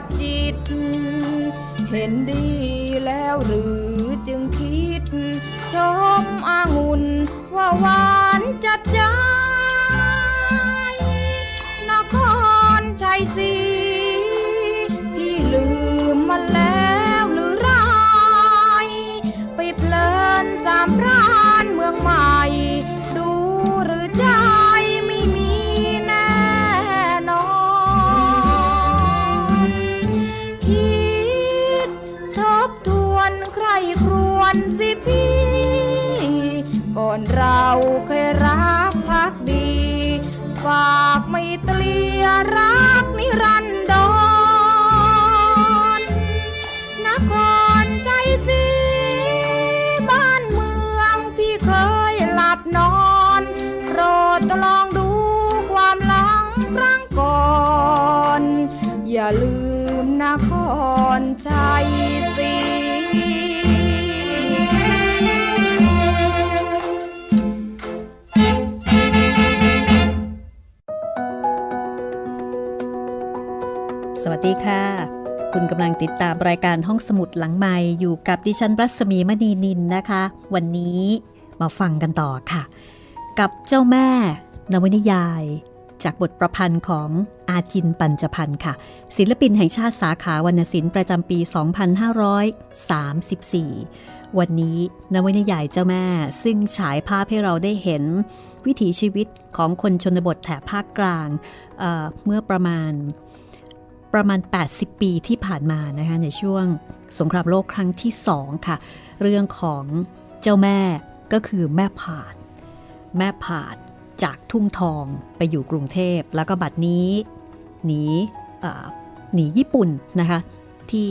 ดจิต เห็นดีแล้วหรือจึงคิด ชมอางุ่นว่าหวานจัดจ้า คุณกำลังตามรายการห้องสมุดหลังใหม่อยู่กับดิฉันรัศมีมณีนินนะคะ วันนี้มาฟังกันต่อค่ะ กับเจ้าแม่นวนิยาย จากบทประพันธ์ของอาจินปัญจพันธ์ค่ะ ศิลปินแห่งชาติสาขาวรรณศิลป์ประจำปี 2534 วันนี้นวนิยายเจ้าแม่ซึ่งฉายภาพให้เราได้เห็นวิถีชีวิตของคนชนบทแถบภาคกลางเเมื่อประมาณ ประมาณ 80 ปีที่ผ่านมานะคะในช่วงสงครามโลกครั้งที่สองค่ะ เรื่องของเจ้าแม่ก็คือแม่ผาด แม่ผาดจากทุ่งทองไปอยู่กรุงเทพ แล้วก็บัดนี้หนีหนีญี่ปุ่นนะคะที่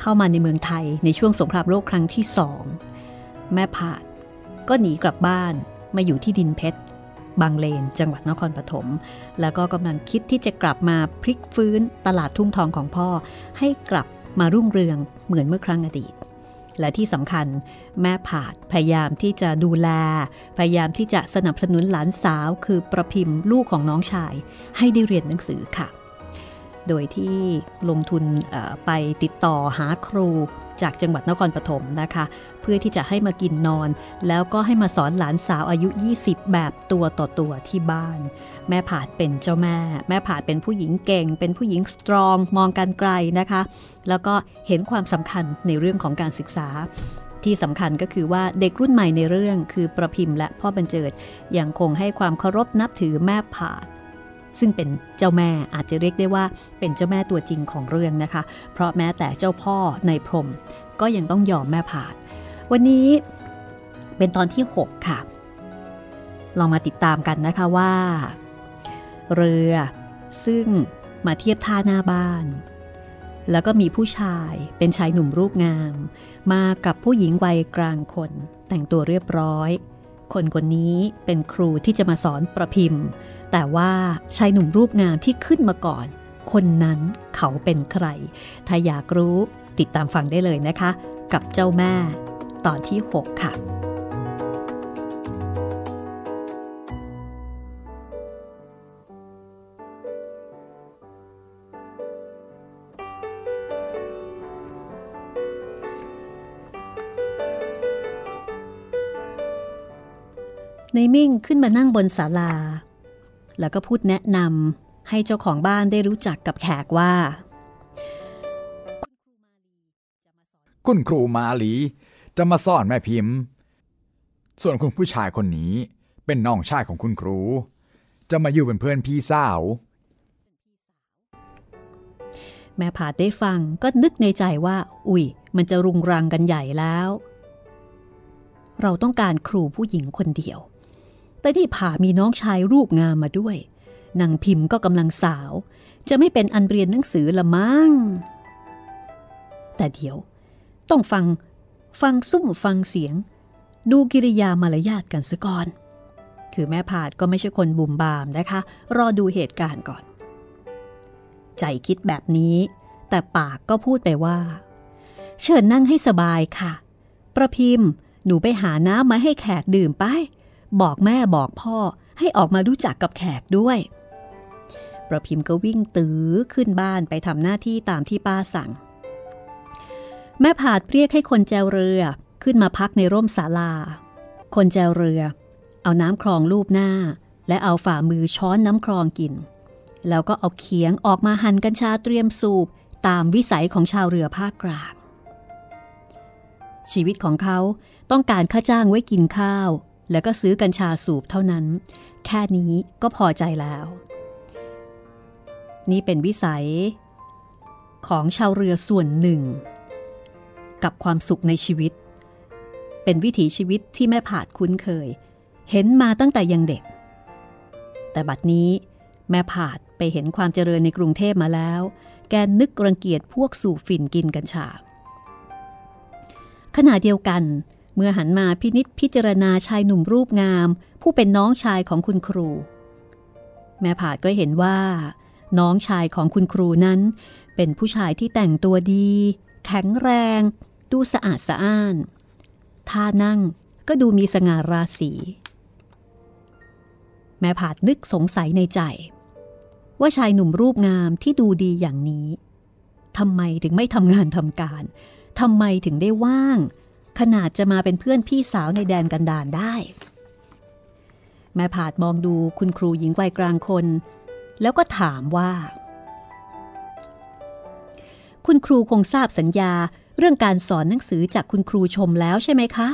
เข้ามาในเมืองไทยในช่วงสงครามโลกครั้งที่สองแม่ผาดก็หนีกลับบ้านมาอยู่ที่ดินเพชร บางเลน จังหวัดนครปฐม แล้วก็กำลังคิดที่จะกลับมาพลิกฟื้นตลาดทุ่งทองของพ่อ ให้กลับมารุ่งเรืองเหมือนเมื่อครั้งอดีต และที่สำคัญแม่ผาดพยายามที่จะดูแล พยายามที่จะสนับสนุนหลานสาวคือประพิมพ์ลูกของน้องชาย ให้ได้เรียนหนังสือค่ะ โดยที่ลงทุนไปติดต่อหาครูจากจังหวัดนครปฐมนะคะ เพื่อที่จะให้มากินนอน แล้วก็ให้มาสอนหลานสาวอายุ 20 แบบตัวต่อตัวที่บ้าน แม่ผาดเป็นเจ้าแม่ แม่ผาดเป็นผู้หญิงเก่ง เป็นผู้หญิงสตรอง มองการไกลนะคะ แล้วก็เห็นความสำคัญในเรื่องของการศึกษา ที่สำคัญก็คือว่าเด็กรุ่นใหม่ในเรื่องคือประพิมพ์และพ่อบรรเจิดยังคงให้ความเคารพนับถือแม่ผาด ซึ่งเป็นเจ้าแม่อาจจะเรียกได้ว่าเป็นเจ้าแม่ตัวจริงของเรื่องนะคะ เพราะแม้แต่เจ้าพ่อในพรม ก็ยังต้องยอมแม่ผาด วันนี้เป็นตอนที่ 6 ค่ะ ลองมาติดตามกันนะคะว่า เรือซึ่งมาเทียบท่าหน้าบ้าน แล้วก็มีผู้ชายเป็นชายหนุ่มรูปงาม มากับผู้หญิงวัยกลางคน แต่งตัวเรียบร้อย คนคนนี้เป็นครูที่จะมาสอนประพิมพ์ แต่ว่าชายหนุ่มรูปงามที่ขึ้นมาก่อน คนนั้นเขาเป็นใคร ถ้าอยากรู้ติดตามฟังได้เลยนะคะ กับเจ้าแม่ ตอนที่ 6 ค่ะ ในมิ่งขึ้นมานั่งบนศาลา แล้วก็พูดแนะนำให้เจ้าของบ้านได้รู้จักกับแขกว่า คุณครูมาลี จะมาสอนแม่พิมพ์ ส่วนคุณผู้ชายคนนี้เป็นน้องชายของคุณครู จะมาอยู่เป็นเพื่อนพี่สาว แม่ผาดได้ฟังก็นึกในใจว่า อุ๊ย มันจะรุงรังกันใหญ่แล้ว เราต้องการครูผู้หญิงคนเดียว แต่ที่ผ่ามีน้องชายรูปงามมาด้วยนางพิมพ์ก็กำลังสาว จะไม่เป็นอันเรียนหนังสือละมั้งแต่เดี๋ยว ต้องฟังฟังซุ่มฟังเสียง ดูกิริยามารยาทกันซะก่อน คือแม่ผาดก็ไม่ใช่คนบุ่มบามนะคะ รอดูเหตุการณ์ก่อน ใจคิดแบบนี้ แต่ปากก็พูดไปว่า เชิญนั่งให้สบายค่ะ ประพิมพ์หนูไปหาน้ำมาให้แขกดื่มไป บอกแม่บอกพ่อให้ออกมารู้จักกับแขกด้วย ประพิมพ์ก็วิ่งตื้อขึ้นบ้านไปทำหน้าที่ตามที่ป้าสั่ง แม่ผาดเรียกให้คนแจวเรือขึ้นมาพักในร่มศาลา คนแจวเรือ เอาน้ำคลองลูบหน้า และเอาฝ่ามือช้อนน้ำคลองกิน แล้วก็เอาเขียงออกมาหั่นกัญชาเตรียมสูบตามวิสัยของชาวเรือภาคกลางชีวิตของเขาต้องการค่าจ้างไว้กินข้าว แล้วก็ซื้อกัญชาสูบเท่านั้น แค่นี้ก็พอใจแล้ว นี่เป็นวิสัย ของชาวเรือส่วนหนึ่ง กับความสุขในชีวิต เป็นวิถีชีวิตที่แม่ผาดคุ้นเคย เห็นมาตั้งแต่ยังเด็ก แต่บัดนี้แม่ผาดไปเห็นความเจริญในกรุงเทพมาแล้ว แกนึกรังเกียจพวกสูบฝิ่นกินกัญชาขณะเดียวกัน เมื่อหันมาพินิษพิจารณาชายหนุ่มรูปงาม ผู้เป็นน้องชายของคุณครู แม่ผาดก็เห็นว่า น้องชายของคุณครูนั้น เป็นผู้ชายที่แต่งตัวดี แข็งแรง ดูสะอาดสะอ้านท่านั่งก็ดูมีสง่าราศี แม่ผาดนึกสงสัยในใจ ว่าชายหนุ่มรูปงามที่ดูดีอย่างนี้ทำไมถึงไม่ทำงานทำการทำไมถึงได้ว่าง ขนาดจะมาเป็นเพื่อนพี่สาวในแดนกันดานได้ แม่ผาดมองดูคุณครูหญิงวัยกลางคน แล้วก็ถามว่า คุณครูคงทราบสัญญาเรื่องการสอนหนังสือจากคุณครูชมแล้วใช่ไหมคะ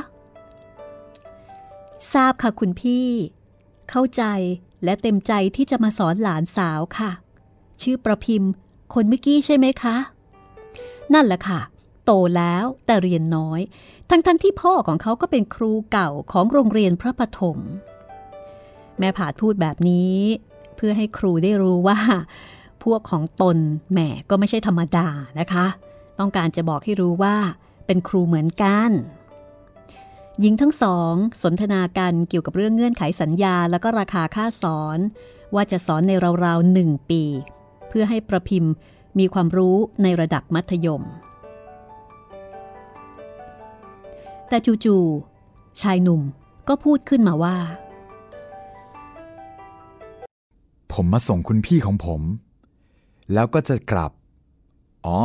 ทราบค่ะคุณพี่ เข้าใจและเต็มใจที่จะมาสอนหลานสาวค่ะ ชื่อประพิมพ์ คนเมื่อกี้ใช่ไหมคะ นั่นแหละค่ะ โตแล้วแต่เรียนน้อย ทั้งๆทที่พ่อของเขาก็เป็นครูเก่าของโรงเรียนพระปฐมแม่ผาดพูดแบบนี้ เพื่อให้ครูได้รู้ว่า พวกของตนแหมก็ไม่ใช่ธรรมดานะคะ ต้องการจะบอกให้รู้ว่า เป็นครูเหมือนกันหญิงทั้งสอง สนทนากันเกี่ยวกับเรื่องเงื่อนไขสัญญาแล้วก็ราคาค่าสอน ว่าจะสอนในราวๆหนึ่งปี เพื่อให้ประพิมพ์มีความรู้ในระดับมัธยม แต่จู่ๆชายหนุ่มก็พูดขึ้นมาว่า ผมมาส่งคุณพี่ของผม แล้วก็จะกลับ อ๋อ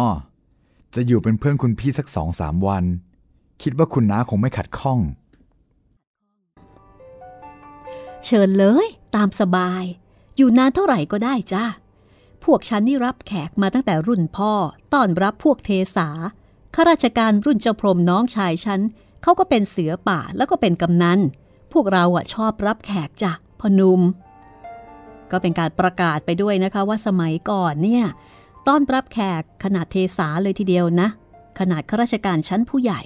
จะอยู่เป็นเพื่อนคุณพี่สักสองสามวัน คิดว่าคุณน้าคงไม่ขัดข้อง เชิญเลยตามสบาย อยู่นานเท่าไหร่ก็ได้จ้าพวกฉันนี่รับแขกมาตั้งแต่รุ่นพ่อต้อนรับพวกเทสาข้าราชการรุ่นเจ้าพรมน้องชายฉัน เขาก็เป็นเสือป่าแล้วก็เป็นกำนัน พวกเราอะชอบรับแขกจ้ะพนุม ก็เป็นการประกาศไปด้วยนะคะว่าสมัยก่อนเนี่ยต้อนรับแขกขนาดเทศาเลยทีเดียวนะ ขนาดข้าราชการชั้นผู้ใหญ่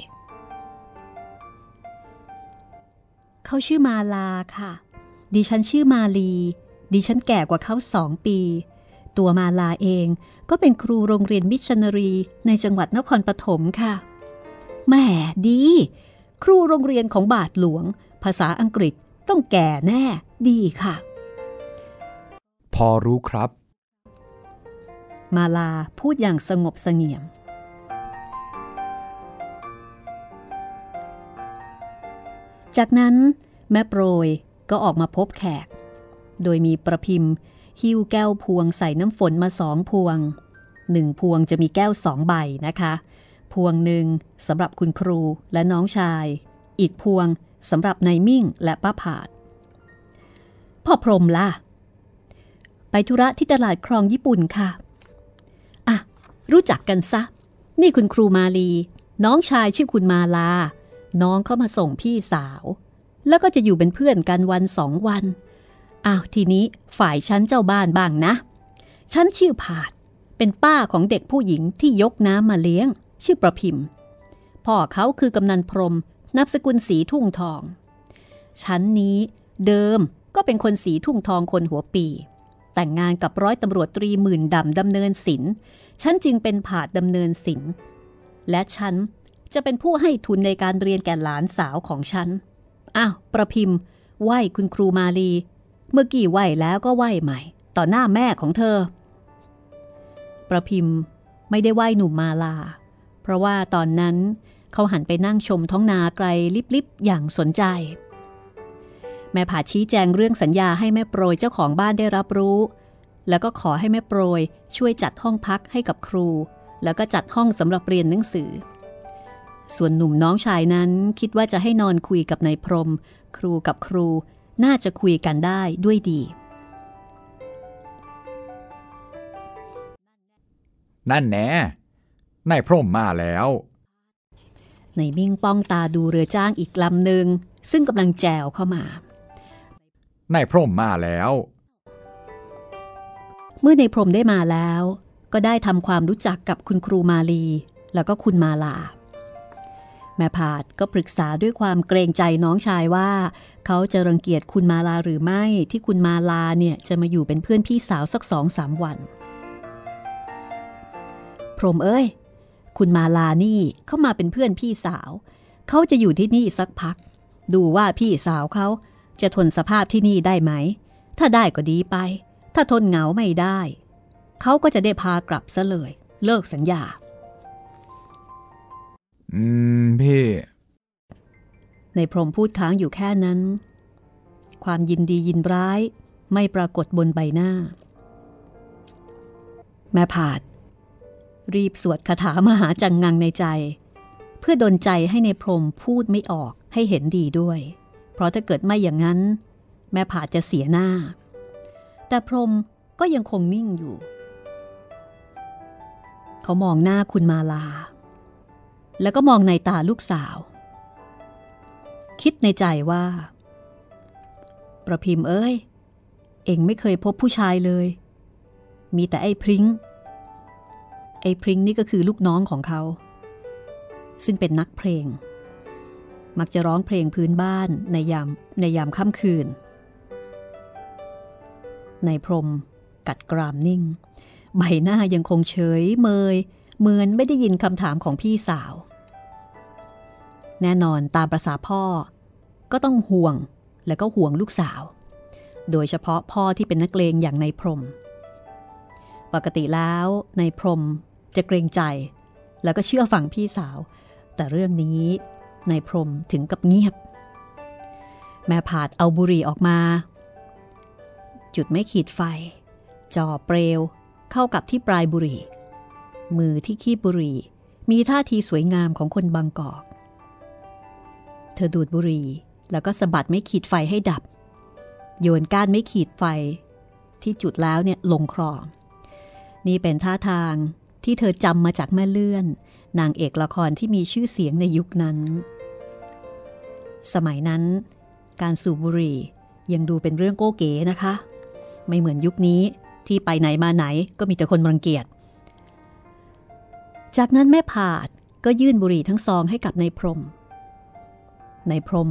เขาชื่อมาลาค่ะ ดิฉันชื่อมาลี ดิฉันแก่กว่าเขาสองปี ตัวมาลาเองก็เป็นครูโรงเรียนมิชชันนารีในจังหวัดนครปฐมค่ะ แหมดี ครูโรงเรียนของบาทหลวง ภาษาอังกฤษต้องแก่แน่ ดีค่ะ พอรู้ครับ มาลาพูดอย่างสงบเสงี่ยม จากนั้นแม่โปรยก็ออกมาพบแขก โดยมีประพิมพ์หิ้วแก้วพวงใส่น้ำฝนมาสองพวงหนึ่งพวงจะมีแก้วสองใบนะคะ พวงหนึ่งสำหรับคุณครูและน้องชาย อีกพวงสำหรับนายมิ่งและป้าผาด พ่อพรมล่ะ ไปธุระที่ตลาดคลองญี่ปุ่นค่ะ อะ รู้จักกันซะ นี่คุณครูมาลี น้องชายชื่อคุณมาลา น้องเข้ามาส่งพี่สาว แล้วก็จะอยู่เป็นเพื่อนกันวันสองวัน อ้าวทีนี้ฝ่ายฉันเจ้าบ้านบ้างนะ ฉันชื่อผาด เป็นป้าของเด็กผู้หญิงที่ยกน้ำมาเลี้ยง ชื่อประพิมพ์ พ่อเขาคือกำนันพรมนับสกุลสีทุ่งทองฉันนี้เดิมก็เป็นคนสีทุ่งทองคนหัวปี แต่งงานกับร้อยตำรวจตรีหมื่นดำดำเนินศิลฉันจึงเป็นผาดดำเนินศิลและฉันจะเป็นผู้ให้ทุนในการเรียนแก่หลานสาวของฉัน อ้าว ประพิมพ์ ไหวคุณครูมาลี เมื่อกี้ไหวแล้วก็ไหวใหม่ ต่อหน้าแม่ของเธอ ประพิมพ์ไม่ได้ไหวหนุ่มมาลา ราะว่าตอนนั้นเขาหันไปนั่งชมท้องนาไกลลิบๆอย่างสนใจ แม่ผาชี้แจงเรื่องสัญญาให้แม่โปรยเจ้าของบ้านได้รับรู้ แล้วก็ขอให้แม่โปรยช่วยจัดห้องพักให้กับครู แล้วก็จัดห้องสำหรับเรียนหนังสือ ส่วนหนุ่มน้องชายนั้นคิดว่าจะให้นอนคุยกับนายพรม ครูกับครูน่าจะคุยกันได้ด้วยดี นั่นแน่ นายพรหมมาแล้วในมิ่งป้องตาดูเรือจ้างอีกลำหนึ่งซึ่งกำลังแจวเข้ามานายพรหมมาแล้ว เมื่อในพรมได้มาแล้ว ก็ได้ทำความรู้จักกับคุณครูมาลี แล้วก็คุณมาลา แม่พาดก็ปรึกษาด้วยความเกรงใจน้องชายว่า เขาจะรังเกียจคุณมาลาหรือไม่ที่คุณมาลาเนี่ยจะมาอยู่เป็นเพื่อนพี่สาวสักสองสามวัน พรมเอ้ย คุณมาลานี่เข้ามาเป็นเพื่อนพี่สาว เขาจะอยู่ที่นี่สักพัก ดูว่าพี่สาวเขาจะทนสภาพที่นี่ได้ไหม ถ้าได้ก็ดีไป ถ้าทนเหงาไม่ได้ เขาก็จะได้พากลับซะเลย เลิกสัญญา อืม พี่ ในพรหมพูดค้างอยู่แค่นั้น ความยินดียินร้ายไม่ปรากฏบนใบหน้า แม่ผาด รีบสวดคาถามหาจังงังในใจ เพื่อดนใจให้ในพรมพูดไม่ออกให้เห็นดีด้วย เพราะถ้าเกิดไม่อย่างนั้น แม่ผาจะเสียหน้า แต่พรมก็ยังคงนิ่งอยู่ เขามองหน้าคุณมาลา แล้วก็มองในตาลูกสาว คิดในใจว่า ประพิมพ์เอ้ย เองไม่เคยพบผู้ชายเลย มีแต่ไอ้พริง้ง ไอ้พริ้งนี่ก็คือลูกน้องของเขา ซึ่งเป็นนักเพลง มักจะร้องเพลงพื้นบ้านในยามในยามค่ำคืน ในพรมกัดกรามนิ่ง ใบหน้ายังคงเฉยเมย เหมือนไม่ได้ยินคำถามของพี่สาว แน่นอนตามประษาพ่อ ก็ต้องห่วงและก็ห่วงลูกสาว โดยเฉพาะพ่อที่เป็นนักเลงอย่างในพรมปกติแล้วในพรม จะเกรงใจ แล้วก็เชื่อฟังพี่สาว แต่เรื่องนี้ในพรมถึงกับเงียบ แม่ผาดเอาบุหรี่ออกมา จุดไม่ขีดไฟ จ่อเปลว เข้ากับที่ปลายบุหรี่ มือที่คีบบุหรี่ มีท่าทีสวยงามของคนบางกอก เธอดูดบุหรี่แล้วก็สะบัดไม่ขีดไฟให้ดับ โยนก้านไม่ขีดไฟ ที่จุดแล้วเนี่ยลงคลอง นี่เป็นท่าทาง ที่เธอจำมาจากแม่เลื่อน นางเอกละครที่มีชื่อเสียงในยุคนั้น สมัยนั้น การสูบบุหรี่ยังดูเป็นเรื่องโก้เก๋นะคะ ไม่เหมือนยุคนี้ที่ไปไหนมาไหนก็มีแต่คนรังเกียจ จากนั้นแม่ผาดก็ยื่นบุหรี่ทั้งซองให้กับนายพรมนายพรม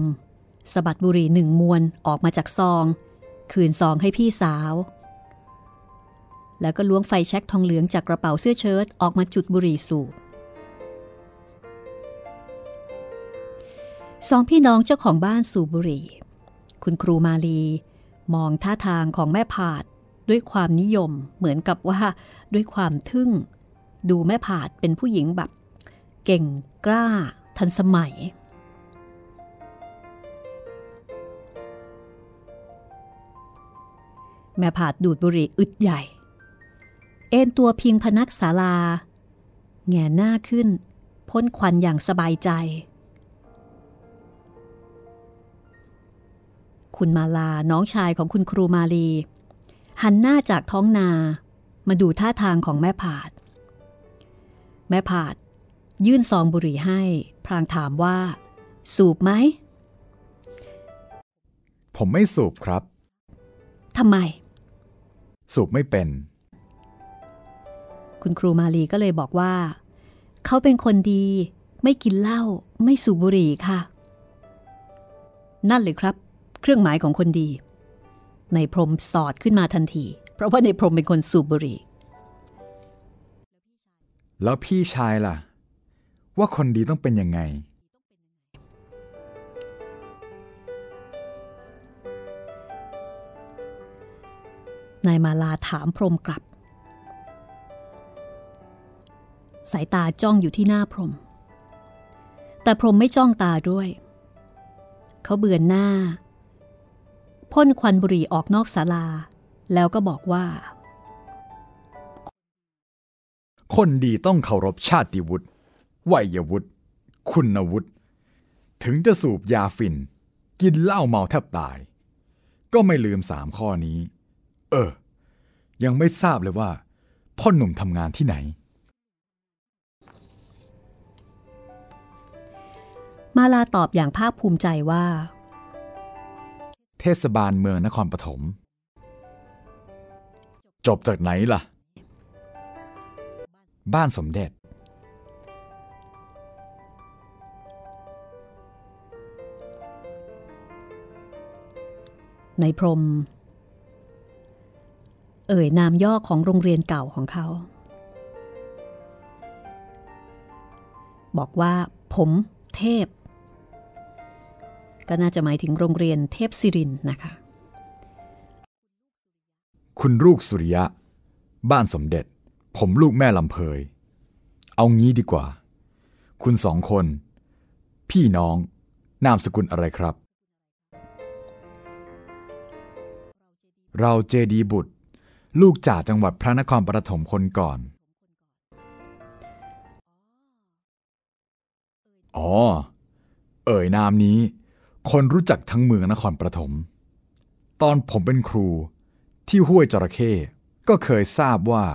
สะบัดบุหรี่หนึ่งมวนออกมาจากซอง คืนซองให้พี่สาว แล้วก็ล้วงไฟแช็กทองเหลืองจากกระเป๋าเสื้อเชิ้ตออกมาจุดบุหรี่สูบสองพี่น้องเจ้าของบ้านสูบบุหรี่ คุณครูมาลี มองท่าทางของแม่ผาดด้วยความนิยมเหมือนกับว่าด้วยความทึ่ง ดูแม่ผาดเป็นผู้หญิงแบบ เก่งกล้า ทันสมัย แม่ผาดดูดบุหรี่อึดใหญ่ เอ็นตัวพิงพนักศาลา แง่หน้าขึ้น พ้นควันอย่างสบายใจ คุณมาลาน้องชายของคุณครูมาลี หันหน้าจากท้องนา มาดูท่าทางของแม่ผาด แม่ผาด ยื่นซองบุหรี่ให้ พรางถามว่า สูบไหม ผมไม่สูบครับทำไม สูบไม่เป็น คุณครูมาลีก็เลยบอกว่า เขาเป็นคนดี ไม่กินเหล้าไม่สูบบุหรี่ค่ะ นั่นเลยครับ เครื่องหมายของคนดี ในพรมสอดขึ้นมาทันที เพราะว่าในพรมเป็นคนสูบบุหรี่ แล้วพี่ชายล่ะ ว่าคนดีต้องเป็นยังไงนายมาลาถามพรมกลับ สายตาจ้องอยู่ที่หน้าพรม แต่พรมไม่จ้องตาด้วย เขาเบือนหน้า พ่นควันบุหรี่ออกนอกศาลา แล้วก็บอกว่า คนดีต้องเคารพชาติวุฒิวัยวุฒิคุณวุฒิถึงจะสูบยาฝิ่น กินเหล้าเมาแทบตาย ก็ไม่ลืมสามข้อนี้ เออ ยังไม่ทราบเลยว่า พ่อหนุ่มทำงานที่ไหน มาลาตอบอย่างภาคภูมิใจว่า เทศบาลเมืองนครปฐม จบจากไหนล่ะ บ้านสมเด็จ ในพรม เอ่ยนามย่อของโรงเรียนเก่าของเขา บอกว่าผมเทพ ก็น่าจะหมายถึงโรงเรียนเทพศิรินนะคะ คุณลูกสุริยะ บ้านสมเด็จ ผมลูกแม่ลำเพย เอางี้ดีกว่า คุณสองคน พี่น้อง นามสกุลอะไรครับ เราเจดีบุตร ลูกจ่าจังหวัดพระนครปฐมคนก่อนอ๋อ เอ่ยนามนี้ คนรู้จักทั้งเมืองนครปฐม ตอนผมเป็นครูที่ห้วยจระเข้ก็เคยทราบว่า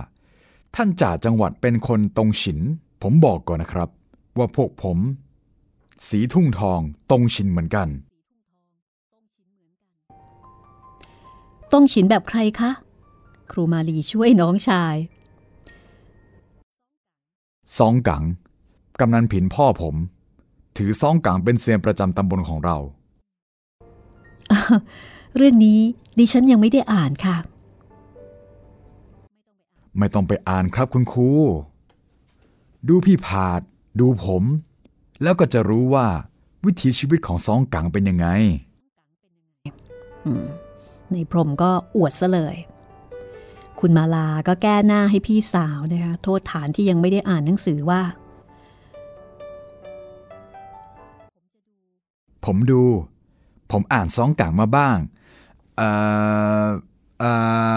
ท่านจ่าจังหวัดเป็นคนตรงฉิน ผมบอกก่อนนะครับ ว่าพวกผม สีทุ่งทองตรงฉินเหมือนกันต้องฉินแบบใครคะ ครูมาลีช่วยน้องชายซองกัง กำนันผินพ่อผม ถือซองกังเป็นเซียนประจำตำบลของเรา เรื่องนี้ดิฉันยังไม่ได้อ่านค่ะ ไม่ต้องไปอ่านครับคุณครูดูพี่ผาด ดูผม แล้วก็จะรู้ว่าวิถีชีวิตของซองกังเป็นยังไงในพรมก็อวดซะเลย คุณมาลาก็แก้หน้าให้พี่สาวนะคะโทษฐานที่ยังไม่ได้อ่านหนังสือว่า ผมดู ผมอ่านซองกังมาบ้างเอ่อเอ่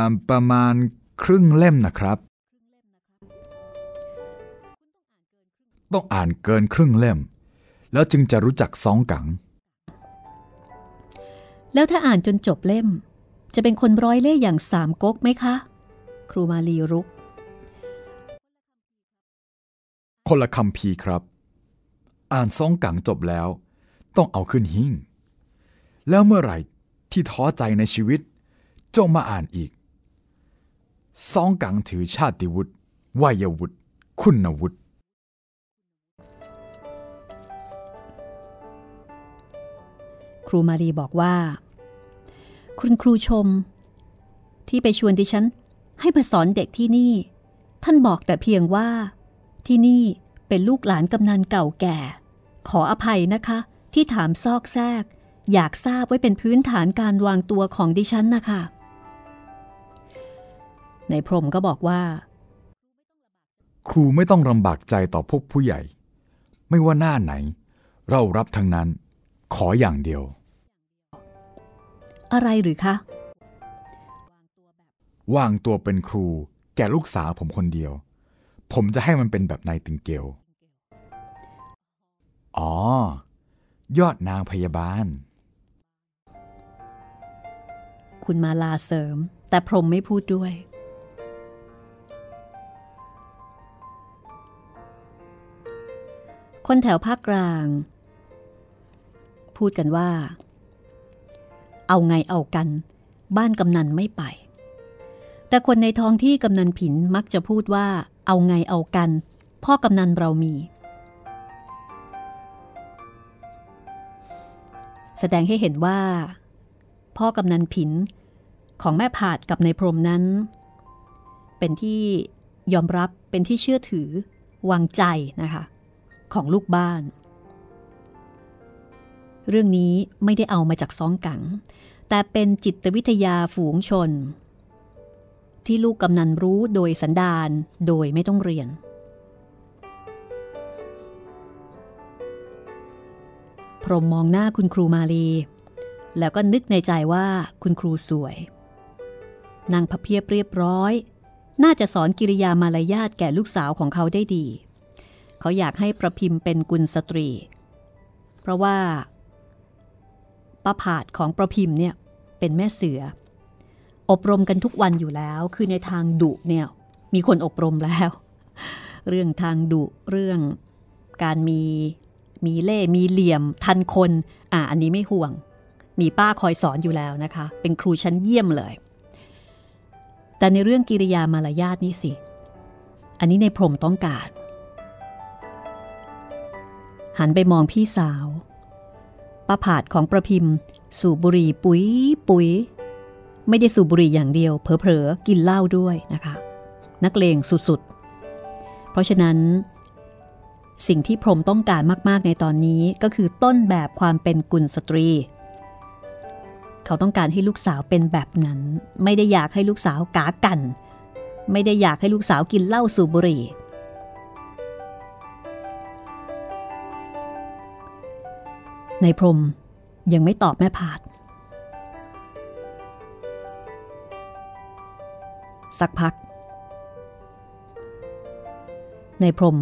อประมาณครึ่งเล่มนะครับ ต้องอ่านเกินครึ่งเล่ม แล้วจึงจะรู้จักซองกัง แล้วถ้าอ่านจนจบเล่ม จะเป็นคนร้อยเล่ห์อย่างสามก๊กไหมคะ ครูมาลีรุก คนละคำพีร์ครับ อ่านซองกังจบแล้ว ต้องเอาขึ้นหิ้ง แล้วเมื่อไหร่ที่ท้อใจในชีวิต จงมาอ่านอีกซองกังถือชาติวุฒิวัยวุฒิคุณวุฒิครูมารีบอกว่า คุณครูชม ที่ไปชวนดิฉัน ให้มาสอนเด็กที่นี่ ท่านบอกแต่เพียงว่า ที่นี่เป็นลูกหลานกำนันเก่าแก่ ขออภัยนะคะ ที่ถามซอกแซก อยากทราบไว้เป็นพื้นฐานการวางตัวของดิฉันนะคะในพรมก็บอกว่า ครูไม่ต้องลำบากใจต่อพวกผู้ใหญ่ ไม่ว่าหน้าไหน เรารับทั้งนั้น ขออย่างเดียว อะไรหรือคะวางตัวเป็นครูแก่ลูกสาวผมคนเดียว ผมจะให้มันเป็นแบบนายติงเกล อ๋อ ยอดนางพยาบาล คุณมาลาเสริม แต่พรมไม่พูดด้วย คนแถวภาคกลาง พูดกันว่า เอาไงเอากัน บ้านกำนันไม่ไป แต่คนในท้องที่กำนันผินมักจะพูดว่า เอาไงเอากัน พ่อกำนันเรามีแสดงให้เห็นว่า พ่อกำนันผิน ของแม่ผาดกับในพรมนั้น เป็นที่ยอมรับเป็นที่เชื่อถือวางใจนะคะของลูกบ้าน เรื่องนี้ไม่ได้เอามาจากซองกัง แต่เป็นจิตวิทยาฝูงชน ที่ลูกกำนันรู้โดยสันดานโดยไม่ต้องเรียน พรมมองหน้าคุณครูมาลี แล้วก็นึกในใจว่าคุณครูสวย นางพระเพียบเรียบร้อย น่าจะสอนกิริยามารยาทแก่ลูกสาวของเขาได้ดี เขาอยากให้ประพิมพ์เป็นกุลสตรี เพราะว่าประผาดของประพิมพ์เนี่ยเป็นแม่เสือ อบรมกันทุกวันอยู่แล้ว คือในทางดุเนี่ยมีคนอบรมแล้ว เรื่องทางดุเรื่องการมีมีเล่มีเหลี่ยมทันคน อ่าอันนี้ไม่ห่วง มีป้าคอยสอนอยู่แล้วนะคะ เป็นครูชั้นเยี่ยมเลย แต่ในเรื่องกิริยามารยาทนี่สิ อันนี้ในพรมต้องการ หันไปมองพี่สาวป้าผาดของประพิมพ์ สูบบุหรี่ปุ๋ยปุ๋ย ไม่ได้สูบบุหรี่อย่างเดียว เผลอๆกินเหล้าด้วยนะคะ นักเลงสุดๆ เพราะฉะนั้นสิ่งที่พรมต้องการมาก ๆ ในตอนนี้ก็คือต้นแบบความเป็นกุลสตรี เขาต้องการให้ลูกสาวเป็นแบบนั้น ไม่ได้อยากให้ลูกสาวกากัน ไม่ได้อยากให้ลูกสาวกินเหล้าสูบบุหรี่ ในพรมยังไม่ตอบแม่ผาด สักพัก ในพรม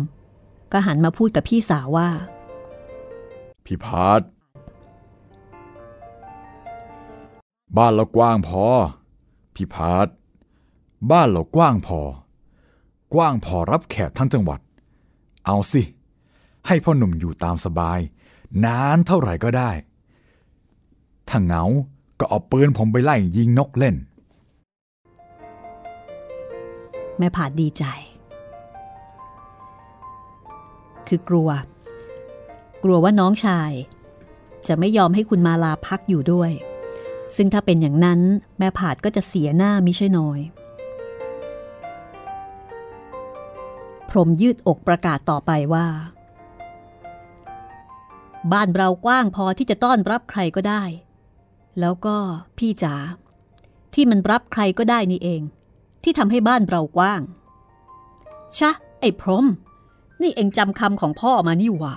ก็หันมาพูดกับพี่สาวว่า พี่พาด บ้านเรากว้างพอ พี่พาดบ้านเรากว้างพอ กว้างพอรับแขกทั้งจังหวัด เอาสิ ให้พ่อหนุ่มอยู่ตามสบาย นานเท่าไหร่ก็ได้ ถ้าเหงา ก็เอาปืนผมไปไล่ยิงนกเล่น แม่ผาดดีใจ คือกลัว กลัวว่าน้องชาย จะไม่ยอมให้คุณมาลาพักอยู่ด้วย ซึ่งถ้าเป็นอย่างนั้นแม่ผาดก็จะเสียหน้ามิใช่น้อย พรหมยืดอกประกาศต่อไปว่า บ้านเรากว้างพอที่จะต้อนรับใครก็ได้ แล้วก็พี่จ๋าที่มันรับใครก็ได้นี่เอง ที่ทำให้บ้านเรากว้าง ชะ ไอ้พรหมนี่เองจำคำของพ่อมานี่หว่า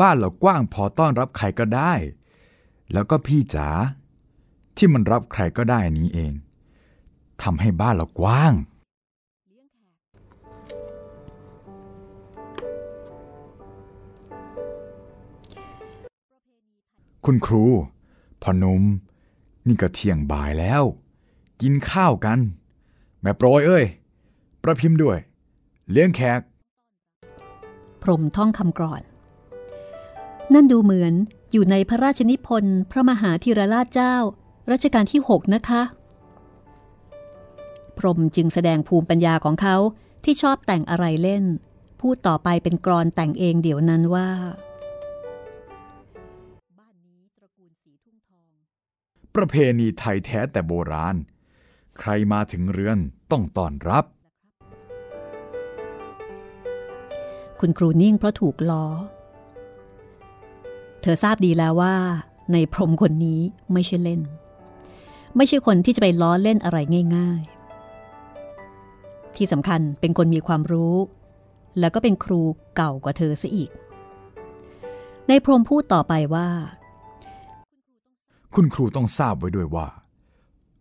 บ้านเรากว้างพอต้อนรับใครก็ได้ แล้วก็พี่จ๋าที่มันรับใครก็ได้นี้เองทำให้บ้านเรากว้าง คุณครูพอนุม นี่ก็เที่ยงบ่ายแล้ว กินข้าวกัน แม่โปรยเอ้ย ประพิมพ์ด้วย เลี้ยงแขก พรมท่องคำกรอน นั่นดูเหมือนอยู่ในพระราชนิพนธ์พระมหาธีรราชเจ้า รัชกาลที่ 6 นะคะ พรหมจึงแสดงภูมิปัญญาของเขาที่ชอบแต่งอะไรเล่น พูดต่อไปเป็นกรอนแต่งเองเดี๋ยวนั้นว่าบ้านนี้ตระกูลสีทุ่งทองประเพณีไทยแท้แต่โบราณ ใครมาถึงเรือนต้องต้อนรับ คุณครูนิ่งเพราะถูกล้อ เธอทราบดีแล้วว่า ในพรมคนนี้ไม่ใช่เล่น ไม่ใช่คนที่จะไปล้อเล่นอะไรง่าย ๆ ที่สำคัญเป็นคนมีความรู้ แล้วก็เป็นครูเก่ากว่าเธอซะอีก ในพรมพูดต่อไปว่า คุณครูต้องทราบไว้ด้วยว่า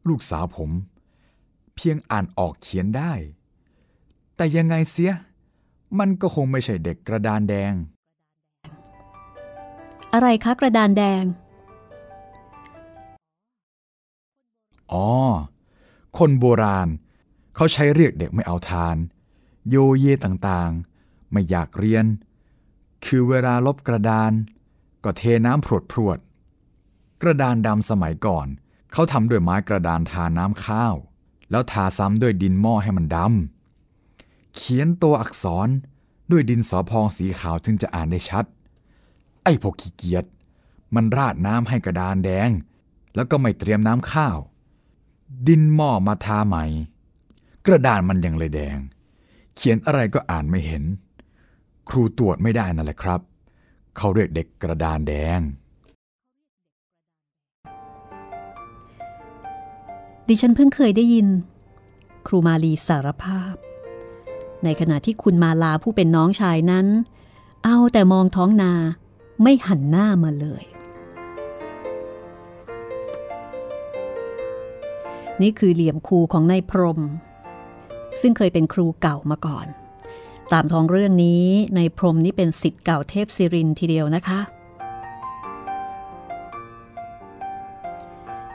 ลูกสาวผม เพียงอ่านออกเขียนได้ แต่ยังไงเสีย มันก็คงไม่ใช่เด็กกระดานแดง อะไรคะกระดานแดง อ๋อ คนโบราณ เขาใช้เรียกเด็กไม่เอาทาน โยเยต่างๆ ไม่อยากเรียน คือเวลาลบกระดาน ก็เทน้ำพรวดพรวด กระดานดำสมัยก่อน เขาทำด้วยไม้กระดานทาน้ำข้าว แล้วทาซ้ำด้วยดินหม้อให้มันดำเขียนตัวอักษรด้วยดินสอพองสีขาวจึงจะอ่านได้ชัด ไอ้พวกขี้เกียจมันราดน้ำให้กระดานแดง แล้วก็ไม่เตรียมน้ำข้าว ดินหม้อมาทาใหม่ กระดานมันยังเลยแดง เขียนอะไรก็อ่านไม่เห็น ครูตรวจไม่ได้นั่นแหละครับ เขาเรียกเด็กกระดานแดง ดิฉันเพิ่งเคยได้ยิน ครูมาลีสารภาพ ในขณะที่คุณมาลาผู้เป็นน้องชายนั้น เอาแต่มองท้องนา ไม่หันหน้ามาเลย นี่คือเหลี่ยมครูของนายพรม ซึ่งเคยเป็นครูเก่ามาก่อน ตามท้องเรื่องนี้นายพรมนี่เป็นสิทธิ์เก่าเทพศิรินทีเดียวนะคะ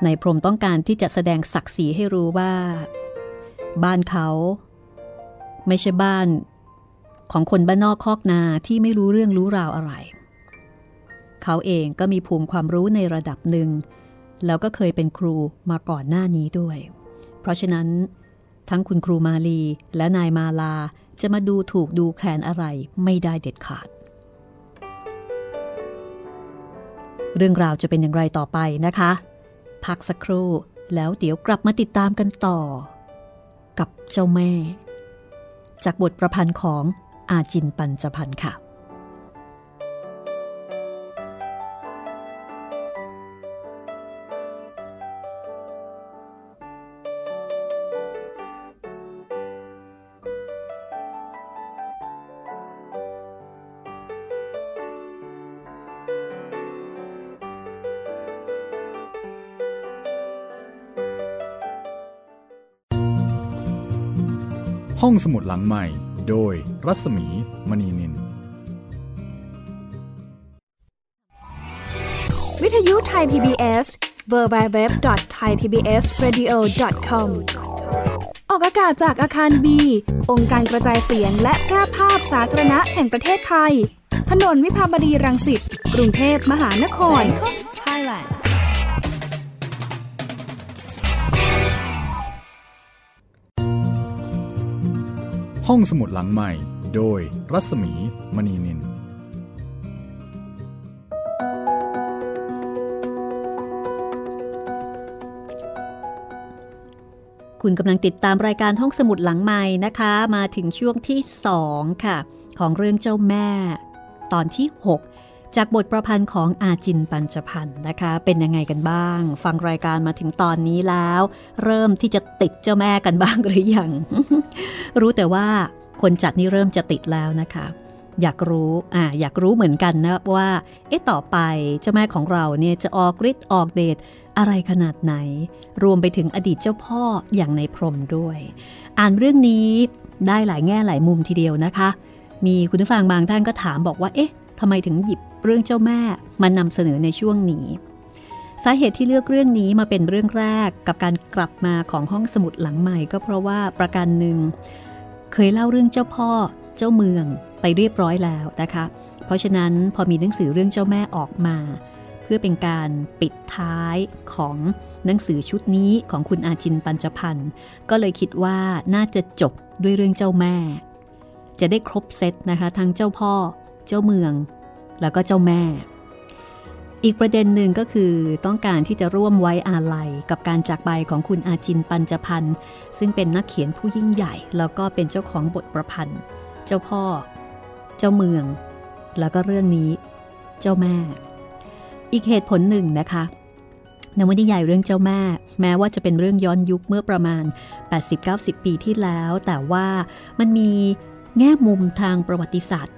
นายพรมต้องการที่จะแสดงศักดิ์ศรีให้รู้ว่า บ้านเขา ไม่ใช่บ้านของคนบ้านนอกคอกนาที่ไม่รู้เรื่องรู้ราวอะไร เขาเองก็มีภูมิความรู้ในระดับหนึ่ง แล้วก็เคยเป็นครูมาก่อนหน้านี้ด้วย เพราะฉะนั้น ทั้งคุณครูมาลีและนายมาลาจะมาดูถูกดูแคลนอะไรไม่ได้เด็ดขาด เรื่องราวจะเป็นอย่างไรต่อไปนะคะ พักสักครู่แล้วเดี๋ยวกลับมาติดตามกันต่อ กับเจ้าแม่ จากบทประพันธ์ของอาจินปัญจพันธ์ค่ะ ห้องสมุดหลังใหม่ โดยรัศมีมณีนิน วิทยุไทย PBS www.thaipbsradio.com ออกอากาศจากอาคารบี องค์การกระจายเสียงและแพร่ภาพสาธารณะแห่งประเทศไทย ถนนวิภาวดีรังสิต กรุงเทพมหานคร ห้องสมุดหลังใหม่ โดยรัศมีมณีนิน คุณกำลังติดตามรายการห้องสมุดหลังใหม่นะคะ มาถึงช่วงที่ 2 ค่ะ ของเรื่องเจ้าแม่ ตอนที่ 6 จากบทประพันธ์ของอาจินปัญจพันธ์นะคะ เป็นยังไงกันบ้าง ฟังรายการมาถึงตอนนี้แล้ว เริ่มที่จะติดเจ้าแม่กันบ้างหรือยัง รู้แต่ว่าคนจัดนี่เริ่มจะติดแล้วนะคะ อยากรู้อ่าอยากรู้เหมือนกันนะว่าเอ๊ะต่อไปเจ้าแม่ของเราเนี่ยจะออกฤทธิ์ออกเดชอะไรขนาดไหน รวมไปถึงอดีตเจ้าพ่ออย่างในพรมด้วย อ่านเรื่องนี้ได้หลายแง่หลายมุมทีเดียวนะคะ มีคุณผู้ฟังบางท่านก็ถามบอกว่าเอ๊ะทำไมถึงหยิบ เรื่องเจ้าแม่มานำเสนอในช่วงนี้ สาเหตุที่เลือกเรื่องนี้มาเป็นเรื่องแรกกับการกลับมาของห้องสมุดหลังใหม่ก็เพราะว่าประการหนึ่ง เคยเล่าเรื่องเจ้าพ่อ เจ้าเมืองไปเรียบร้อยแล้วนะคะ เพราะฉะนั้นพอมีหนังสือเรื่องเจ้าแม่ออกมา เพื่อเป็นการปิดท้ายของหนังสือชุดนี้ของคุณอาจินปัญจพันธ์ก็เลยคิดว่าน่าจะจบด้วยเรื่องเจ้าแม่ จะได้ครบเซตนะคะ ทั้งเจ้าพ่อ เจ้าเมือง แล้วก็เจ้าแม่ อีกประเด็นหนึ่งก็คือต้องการที่จะร่วมไว้อาลัยกับการจากไปของคุณอาจินปัญจพันธ์ซึ่งเป็นนักเขียนผู้ยิ่งใหญ่ แล้วก็เป็นเจ้าของบทประพันธ์ เจ้าพ่อ เจ้าเมือง แล้วก็เรื่องนี้ เจ้าแม่ อีกเหตุผลหนึ่งนะคะนวนิยายเรื่องเจ้าแม่ แม้ว่าจะเป็นเรื่องย้อนยุคเมื่อประมาณ 80-90 ปีที่แล้ว แต่ว่ามันมีแง่มุมทางประวัติศาสตร์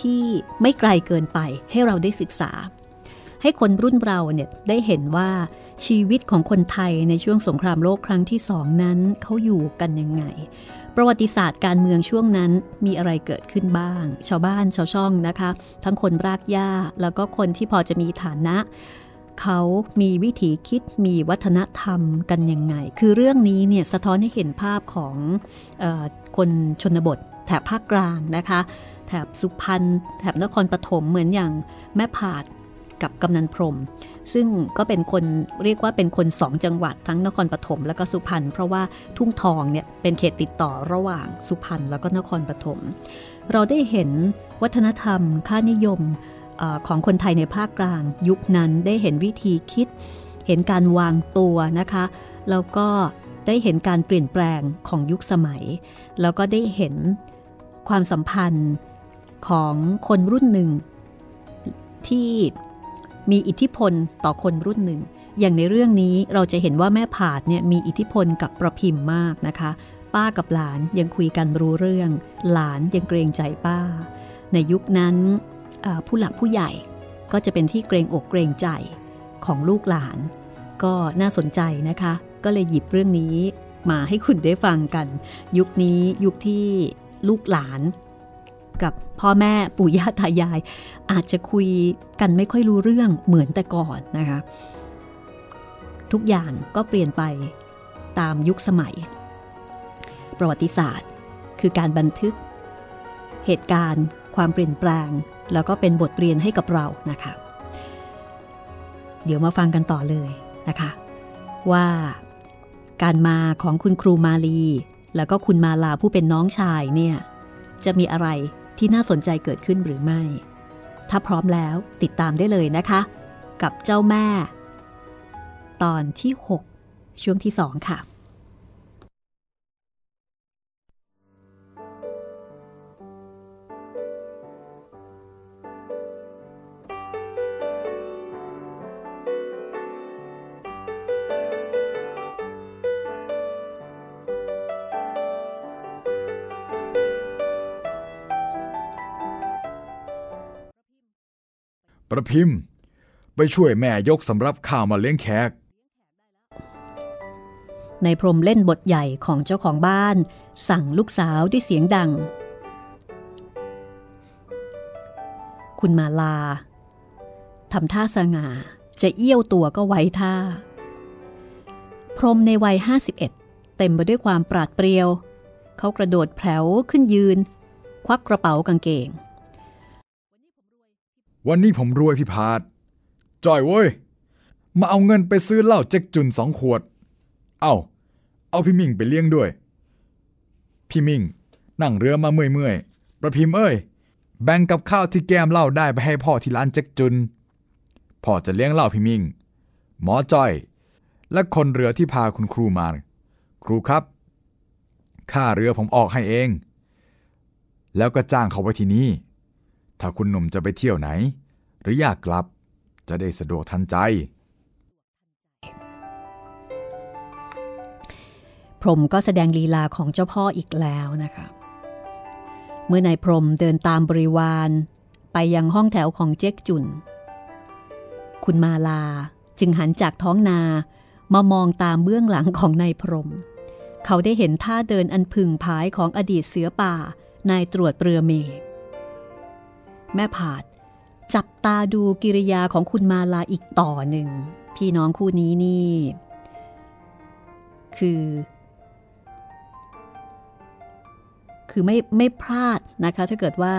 ที่ไม่ไกลเกินไปให้เราได้ศึกษา ให้คนรุ่นเราเนี่ยได้เห็นว่าชีวิตของคนไทยในช่วงสงครามโลกครั้งที่สองนั้นเขาอยู่กันยังไง ประวัติศาสตร์การเมืองช่วงนั้นมีอะไรเกิดขึ้นบ้าง ชาวบ้านชาวช่องนะคะ ทั้งคนรากหญ้าแล้วก็คนที่พอจะมีฐานะ เขามีวิถีคิดมีวัฒนธรรมกันยังไง คือเรื่องนี้เนี่ยสะท้อนให้เห็นภาพของออคนชนบทแถบภาคกลางนะคะ แถบสุพรรณแถบนครปฐมเหมือนอย่างแม่ผาดกับกำนันพรม ซึ่งก็เป็นคนเรียกว่าเป็นคนสองจังหวัดทั้งนครปฐมและก็สุพรรณเพราะว่าทุ่งทองเนี่ยเป็นเขตติดต่อระหว่างสุพรรณแล้วก็นครปฐมเราได้เห็นวัฒนธรรมค่านิยมอของคนไทยในภาคกลาง ยุคนั้นได้เห็นวิธีคิด เห็นการวางตัวนะคะแล้วก็ได้เห็นการเปลี่ยนแปลงของยุคสมัย แล้วก็ได้เห็นความสัมพันธ์ ของคนรุ่นหนึ่ง ที่มีอิทธิพลต่อคนรุ่นหนึ่ง อย่างในเรื่องนี้เราจะเห็นว่าแม่ผาดเนี่ยมีอิทธิพลกับประพิมพ์มากนะคะ ป้ากับหลานยังคุยกันรู้เรื่อง หลานยังเกรงใจป้า ในยุคนั้นผู้หลักผู้ใหญ่ก็จะเป็นที่เกรงอกเกรงใจของลูกหลาน ก็น่าสนใจนะคะ ก็เลยหยิบเรื่องนี้มาให้คุณได้ฟังกัน ยุคนี้ยุคที่ลูกหลาน กับพ่อแม่ปู่ย่าตายาย อาจจะคุยกันไม่ค่อยรู้เรื่องเหมือนแต่ก่อนนะคะ ทุกอย่างก็เปลี่ยนไปตามยุคสมัย ประวัติศาสตร์ คือการบันทึก เหตุการณ์ความเปลี่ยนแปลง แล้วก็เป็นบทเรียนให้กับเรานะคะ เดี๋ยวมาฟังกันต่อเลยนะคะ ว่าการมาของคุณครูมาลี แล้วก็คุณมาลาผู้เป็นน้องชายเนี่ยจะมีอะไร ที่น่าสนใจเกิดขึ้นหรือไม่ ถ้าพร้อมแล้วติดตามได้เลยนะคะ กับเจ้าแม่ ตอนที่ 6 ช่วงที่ 2 ค่ะ ระพิมพ์ ไปช่วยแม่ยกสำรับข้าวมาเลี้ยงแขกในพรมเล่นบทใหญ่ของเจ้าของบ้าน สั่งลูกสาวด้วยเสียงดัง คุณมาลาทำท่าสง่าจะเอี้ยวตัวก็ไว้ท่า พรมในวัย 51 เต็มไปด้วยความปราดเปรียว เขากระโดดแผลวขึ้นยืน ควักกระเป๋ากางเกง วันนี้ผมรวยพี่พาดจ่อยเว้ย มาเอาเงินไปซื้อเหล้าเจ๊กจุนสองขวด เอาเอาพี่มิ่งไปเลี้ยงด้วย พี่มิ่ง นั่งเรือมาเมื่อยๆ ประพิมพ์เอ้ย แบ่งกับข้าวที่แก้มเหล้าได้ไปให้พ่อที่ร้านเจ๊กจุน พ่อจะเลี้ยงเหล้าพี่มิ่ง หมอจ้อย และคนเรือที่พาคุณครูมา ครูครับ ค่าเรือผมออกให้เอง แล้วก็จ้างเขาไว้ที่นี่ ถ้าคุณหนุ่มจะไปเที่ยวไหน หรืออยากกลับจะได้สะดวกทันใจ พรมก็แสดงลีลาของเจ้าพ่ออีกแล้วนะคะ เมื่อนายพรมเดินตามบริวาร ไปยังห้องแถวของเจ๊กจุน คุณมาลาจึงหันจากท้องนามามองตามเบื้องหลังของนายพรม เขาได้เห็นท่าเดินอันพึงพายของอดีตเสือป่า นายตรวจเปรือเมฆ แม่ผาด จับตาดูกิริยาของคุณมาลาอีกต่อหนึ่ง พี่น้องคู่นี้นี่ คือ คือไม่ไม่พลาดนะคะ ถ้าเกิดว่า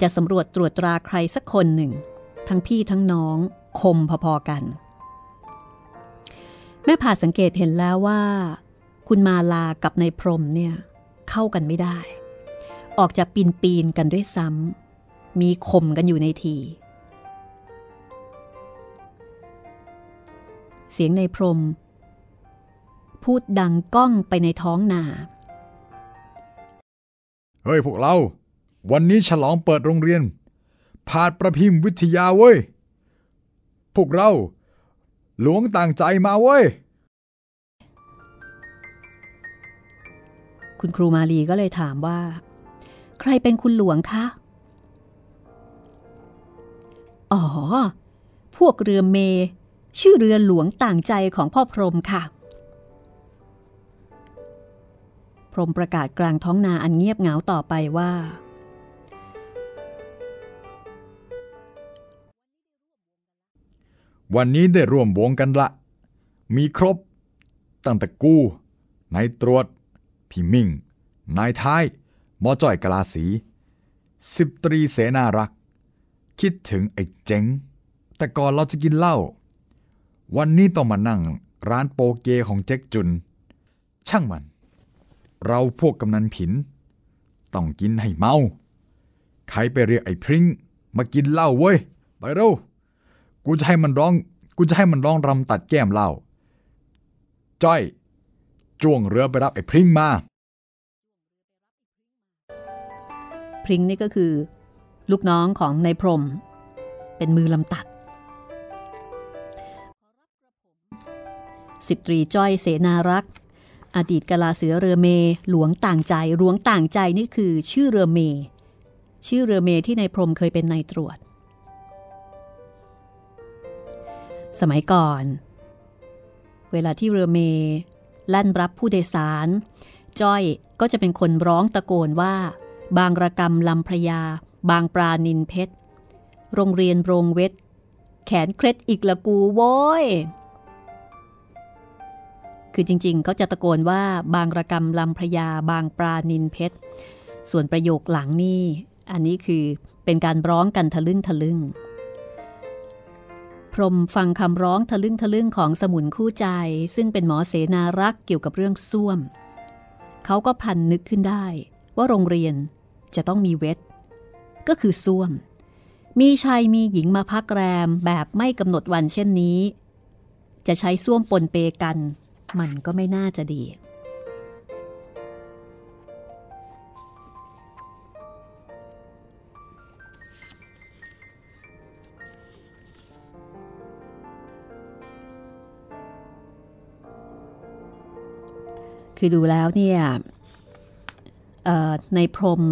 จะสำรวจตรวจตราใครสักคนหนึ่ง ทั้งพี่ทั้งน้องคมพอๆกัน แม่ผ่าสังเกตเห็นแล้วว่า คุณมาลากับนายพรมเนี่ย เข้ากันไม่ได้ ออกจากปีนปีนกันด้วยซ้ำ มีข่มกันอยู่ในที เสียงในพรม พูดดังก้องไปในท้องนา เฮ้ยพวกเรา วันนี้ฉลองเปิดโรงเรียน ผาดประพิมพ์วิทยาเว้ย พวกเรา หลวงต่างใจมาเว้ย คุณครูมาลีก็เลยถามว่า ใครเป็นคุณหลวงคะ อ๋อ พวกเรือเม ชื่อเรือหลวงต่างใจของพ่อพรหมค่ะ พรหมประกาศกลางท้องนาอันเงียบเหงาต่อไปว่า วันนี้ได้ร่วมวงกันละ มีครบ ตั้งแต่กู้นายตรวจ พี่มิ่ง นายท้าย หมอจ้อยกลาสี สิบตรีเสนารัก คิดถึงไอ้เจ๋งแต่ก่อนเราจะกินเหล้า วันนี้ต้องมานั่งร้านโปเกของเจ๊กจุน ช่างมัน เราพวกกำนันผิน ต้องกินให้เมา ใครไปเรียกไอ้พริ้งมากินเหล้าเว้ย ไปเร็ว กูจะให้มันร้อง กูจะให้มันร้องรำตัดแก้มเหล้า จ้อย จ้วงเรือไปรับไอ้พริ้งมา พริ้งนี่ก็คือ ลูกน้องของนายพรม เป็นมือลำตัดสิบตรีจ้อยเสนารักษ์อดีตกลาเสือเรือเม หลวงต่างใจหลวงต่างใจนี่คือชื่อเรือเม ชื่อเรือเมที่นายพรมเคยเป็นนายตรวจ สมัยก่อน เวลาที่เรือเมลั่นรับผู้โดยสาร จ้อยก็จะเป็นคนร้องตะโกนว่า บางระกรรมลำพระยา บางปรานินเพชร โรงเรียนโรงเวท แขนเคล็ดอีกละกูโว้ย คือจริงๆ เขาจะตะโกนว่าบางระกรรมลำพระยาบางปรานินเพชร ส่วนประโยคหลังนี่อันนี้คือเป็นการร้องกันทะลึ่งทะลึ่ง พรมฟังคำร้องทะลึ่งทะลึ่งของสมุนคู่ใจ ซึ่งเป็นหมอเสนารักษ์เกี่ยวกับเรื่องส้วม เขาก็พันนึกขึ้นได้ว่าโรงเรียนจะต้องมีเวท ก็คือส้วม มีชายมีหญิงมาพักแรมแบบไม่กำหนดวันเช่นนี้ จะใช้ส้วมปนเปกัน มันก็ไม่น่าจะดี คือดูแล้วเนี่ยในพรม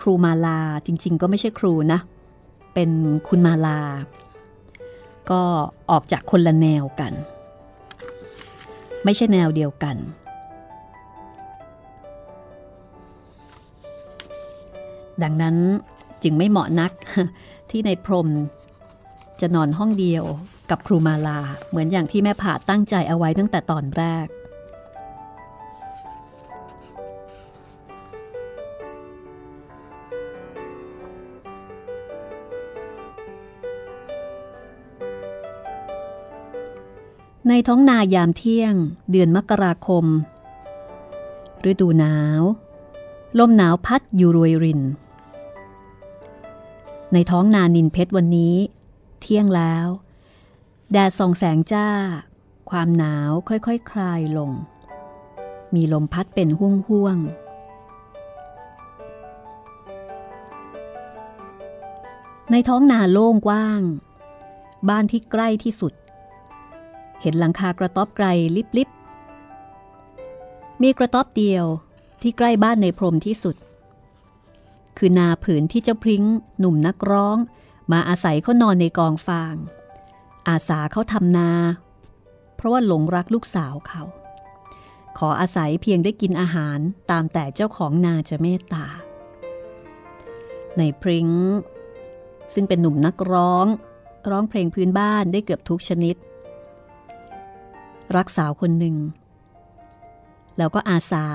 ครูมาลาจริง ๆ ก็ไม่ใช่ครูนะ เป็นคุณมาลา ก็ออกจากคนละแนวกัน ไม่ใช่แนวเดียวกัน ดังนั้นจึงไม่เหมาะนักที่ในพรมจะนอนห้องเดียวกับครูมาลา เหมือนอย่างที่แม่ผาตั้งใจเอาไว้ตั้งแต่ตอนแรก ในท้องนายามเที่ยง เดือนมกราคม ฤดูหนาว ลมหนาวพัดอยู่รวยริน ในท้องนานินเพชรวันนี้ เที่ยงแล้ว แดดส่องแสงจ้า ความหนาวค่อยๆคคลายลง มีลมพัดเป็นห่วงห่วงๆในท้องนาโล่งกว้าง บ้านที่ใกล้ที่สุด เห็นหลังคากระต๊อบไกลลิบๆมีกระต๊อบเดียวที่ใกล้บ้านในพรมที่สุด คือนาผืนที่เจ้าพริ้ง หนุ่มนักร้อง มาอาศัยเขานอนในกองฟาง อาสาเขาทำนา เพราะว่าหลงรักลูกสาวเขา ขออาศัยเพียงได้กินอาหารตามแต่เจ้าของนาจะเมตตา ในพริ้ง ซึ่งเป็นหนุ่มนักร้อง ร้องเพลงพื้นบ้านได้เกือบทุกชนิด รักสาวคนหนึ่ง แล้วก็อาสา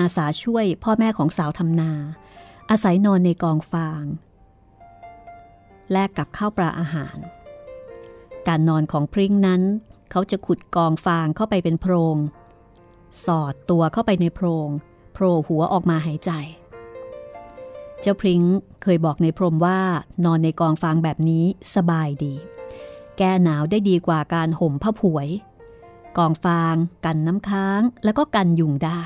อาสาช่วยพ่อแม่ของสาวทำนา อาศัยนอนในกองฟาง แลกกับข้าวปลาอาหาร การนอนของพริ้งนั้น เขาจะขุดกองฟางเข้าไปเป็นโพรง สอดตัวเข้าไปในโพรงโผล่หัวออกมาหายใจ เจ้าพริ้งเคยบอกในพรมว่านอนในกองฟางแบบนี้สบายดี แก้หนาวได้ดีกว่าการห่มผ้าผวย กองฟาง กันน้ำค้าง แล้วก็กันยุงได้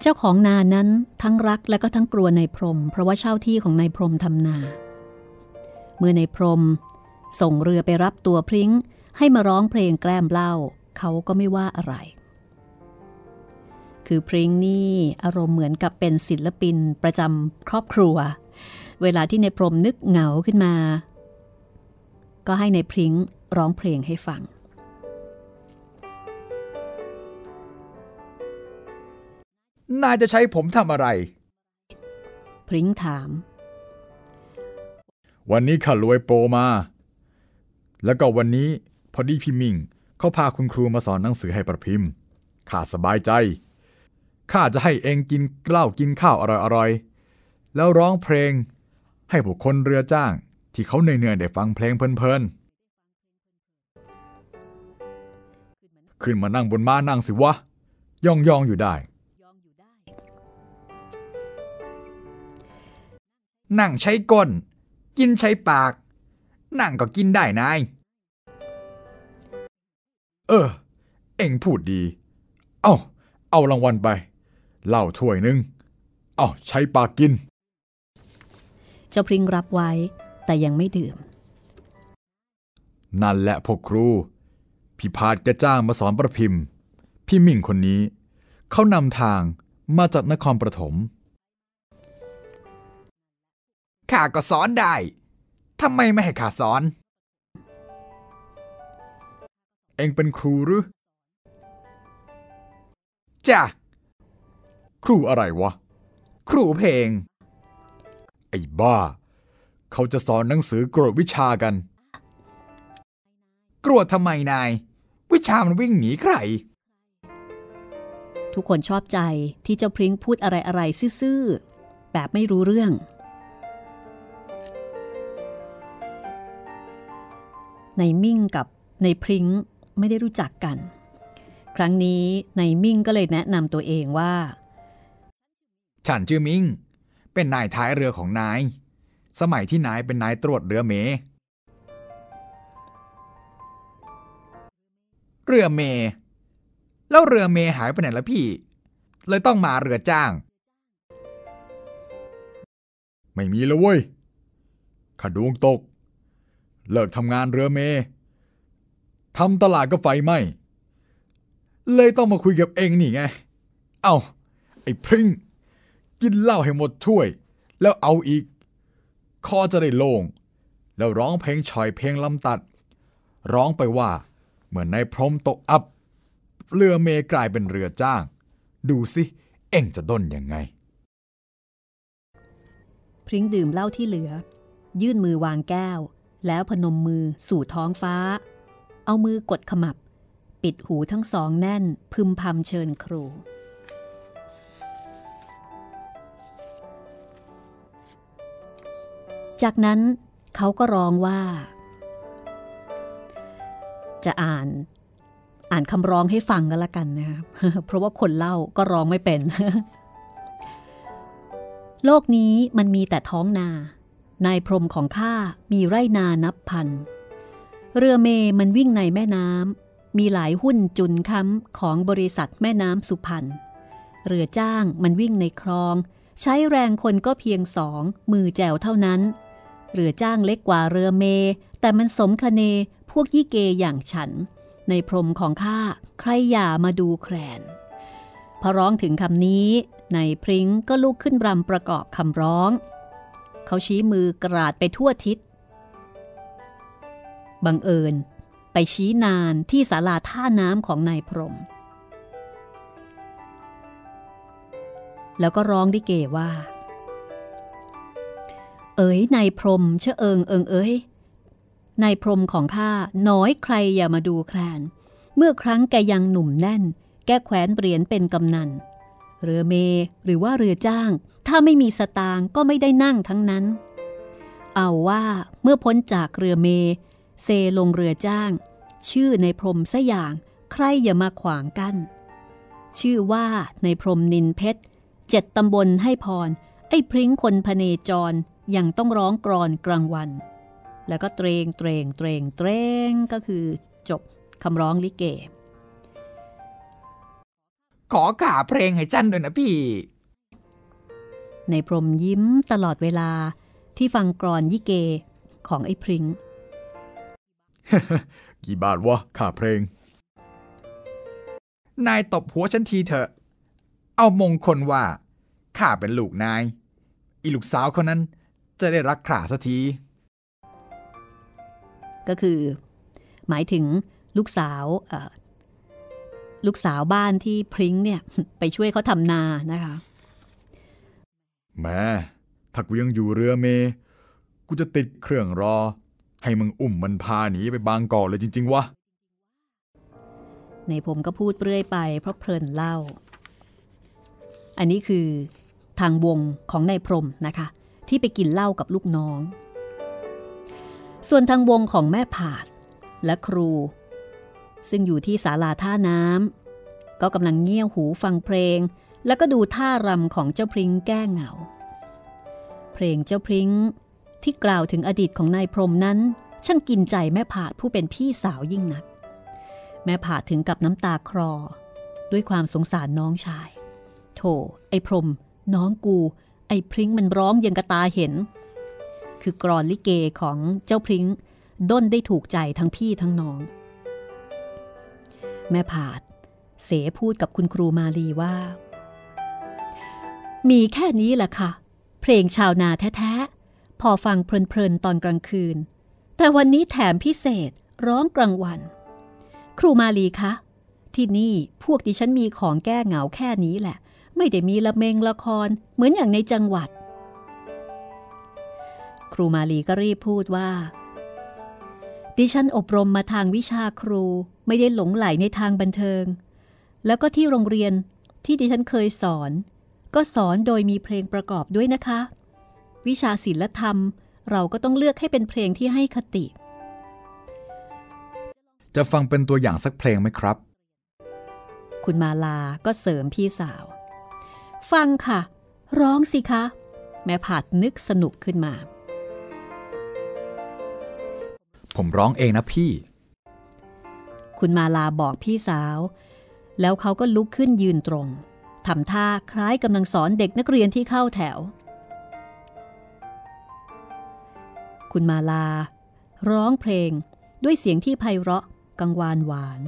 เจ้าของนานั้นทั้งรักและก็ทั้งกลัวในพรม เพราะว่าเช่าที่ของนายพรมทำนา เมื่อในพรม ส่งเรือไปรับตัวพริ้ง ให้มาร้องเพลงแกล้มเล่า เขาก็ไม่ว่าอะไร คือพริ้งนี่อารมณ์เหมือนกับเป็นศิลปินประจำครอบครัว เวลาที่ในพรมนึกเหงาขึ้นมา ก็ให้ในพริ้ง ร้องเพลงให้ฟัง นายจะใช้ผมทำอะไร พริ้งถาม วันนี้ข้ารวยโปรมา แล้วก็วันนี้พอดีพี่มิงเขาพาคุณครูมาสอนหนังสือให้ประพิมพ์ ข้าสบายใจ ข้าจะให้เองกินเหล้ากินข้าวอร่อยๆ แล้วร้องเพลง ให้บุคคลเรือจ้าง ที่เขาเหนื่อยๆได้ฟังเพลงเพลินๆ ขึ้นมานั่งบนม้านั่งสิวะ ย่องๆอยู่ได้ นั่งใช้ก้น กินใช้ปาก นั่งก็กินได้นาย เออ เอ็งพูดดี เอาเอารางวัลไปเหล้าถ้วยหนึ่งเอาใช้ปากกิน เจ้าพริ้งรับไว้แต่ยังไม่ดื่ม นั่นแหละพวกครู พี่พาดจะจ้างมาสอนประพิมพ์ พี่มิ่งคนนี้ เขานำทางมาจากนครปฐมข้าก็สอนได้ทำไมไม่ให้ข้าสอน เองเป็นครูหรือจ้ะครูอะไรวะ ครูเพลง ไอ้บ้า เขาจะสอนหนังสือกรวดวิชากัน กรวดทำไมนาย วิชามันวิ่งหนีใคร ทุกคนชอบใจที่เจ้าพริ้งพูดอะไรๆซื่อๆ แบบไม่รู้เรื่อง ในมิ่งกับในพริ้งไม่ได้รู้จักกัน ครั้งนี้ในมิ่งก็เลยแนะนำตัวเองว่า ฉันชื่อมิงเป็นนายท้ายเรือของนาย สมัยที่นายเป็นนายตรวจเรือเม เรือเม แล้วเรือเมหายไปไหนละพี่ เลยต้องมาเรือจ้าง ไม่มีแล้วเว้ยขาดวงตก เลิกทำงานเรือเมทำตลาดก็ไฟไหมเลยต้องมาคุยกับเองนี่ไง เอา้า ไอ้พริ้งกินเหล้าให้หมดถ้วย แล้วเอาอีก คอจะได้โลง่งแล้วร้องเพลงชอยเพลงลำตัด ร้องไปว่า เหมือนในพรมตกอับ เรือเมกลายเป็นเรือจ้าง ดูสิ เอ็งจะด้นยังไง พริ้งดื่มเหล้าที่เหลือ ยื่นมือวางแก้ว แล้วพนมมือสู่ท้องฟ้า เอามือกดขมับ ปิดหูทั้งสองแน่นพึมพำเชิญครูจากนั้นเขาก็ร้องว่า จะอ่าน อ่านคำร้องให้ฟังกันละกันนะครับเพราะว่าคนเล่าก็ร้องไม่เป็น โลกนี้มันมีแต่ท้องนา นายพรมของข้ามีไร่นานับพัน เรือเมมันวิ่งในแม่น้ำมีหลายหุ้นจุนค้ำของบริษัทแม่น้ำสุพรรณเรือจ้างมันวิ่งในคลอง ใช้แรงคนก็เพียงสอง มือแจวเท่านั้น เรือจ้างเล็กกว่าเรือเม แต่มันสมคเน พวกยี่เกอย่างฉัน ในพรมของข้าใครอย่ามาดูแคลน พอร้องถึงคำนี้ในพริ้งก็ลุกขึ้นรำประกอบคำร้อง เขาชี้มือกราดไปทั่วทิศ บังเอิญไปชี้นานที่ศาลาท่าน้ำของนายพรม แล้วก็ร้องดิเกว่า เอ๋ยนายพรมเชะเอิงเอิงเอ๋ย นายพรมของข้าน้อยใครอย่ามาดูแคลน เมื่อครั้งแกยังหนุ่มแน่น แกแขวนเหรียญเป็นกำนัน เรือเมหรือว่าเรือจ้าง ถ้าไม่มีสตางก็ไม่ได้นั่งทั้งนั้น เอาว่าเมื่อพ้นจากเรือเม เซลงเรือจ้าง ชื่อในพรมสอย่าง ใครอย่ามาขวางกัน้น ชื่อว่าในพรมนินเพชรเจ็ดตำบลให้พร ไอ้พริ้งคนพเนจรยังต้องร้องกรอนกลางวัน แล้วก็เตรงเตรงเตรงเตรงก็คือจบคำร้องลิเก ขอขาเพลงให้จันด้วยนะพี่ ในพรมยิ้มตลอดเวลาที่ฟังกรอนยิเกของไอ้พริง้งกี่บาทวะค่าเพลง นายตบหัวฉันทีเถอะ เอามงคลว่า ข้าเป็นลูกนาย อีลูกสาวคนนั้นจะได้รักข่าสักที ก็คือ หมายถึงลูกสาวลูกสาวบ้านที่พริ้งเนี่ยไปช่วยเขาทำนานะคะแม่ถ้ากูยังอยู่เรือเม กูจะติดเครื่องรอ ให้มึงอุ้มมันพาหนีไปบางกอกเลยจริง ๆวะในผมก็พูดเรื่อยไปเพราะเพลินเล่า อันนี้คือทางวงของนายพรมนะคะ ที่ไปกินเหล้ากับลูกน้อง ส่วนทางวงของแม่ผาดและครู ซึ่งอยู่ที่ศาลาท่าน้ำก็กำลังเงี่ยวหูฟังเพลง แล้วก็ดูท่ารำของเจ้าพริ้งแก้เหงา เพลงเจ้าพริ้งที่กล่าวถึงอดีตของนายพรมนั้น ช่างกินใจแม่ผาดผู้เป็นพี่สาวยิ่งนัก แม่ผาดถึงกับน้ำตาคลอ ด้วยความสงสารน้องชาย โถไอ้พรม น้องกู ไอ้พริ้งมันร้องยังกระตาเห็น คือกรอนลิเกของเจ้าพริ้งด้นได้ถูกใจทั้งพี่ทั้งน้อง แม่ผาด เสพูดกับคุณครูมาลีว่า มีแค่นี้แหละค่ะ เพลงชาวนาแท้ๆ พอฟังเพลินๆ ตอนกลางคืน แต่วันนี้แถมพิเศษร้องกลางวัน ครูมาลีคะ ที่นี่พวกดิฉันมีของแก้เหงาแค่นี้แหละ ไม่ได้มีละเมงละครเหมือนอย่างในจังหวัด รูมาลีก็รีบพูดว่า ดิฉันอบรมมาทางวิชาครูไม่ได้หลงไหลในทางบันเทิง แล้วก็ที่โรงเรียนที่ดิฉันเคยสอน ก็สอนโดยมีเพลงประกอบด้วยนะคะ วิชาศิลธรรมเราก็ต้องเลือกให้เป็นเพลงที่ให้คติ จะฟังเป็นตัวอย่างสักเพลงไหมครับ คุณมาลาก็เสริมพี่สาว ฟังค่ะ ร้องสิคะ แม่ผาดนึกสนุกขึ้นมา ผมร้องเองนะพี่ คุณมาลาบอกพี่สาว แล้วเขาก็ลุกขึ้นยืนตรงทำท่าคล้ายกำลังสอนเด็กนักเรียนที่เข้าแถว คุณมาลา ร้องเพลงด้วยเสียงที่ไพเราะกังวานหวาน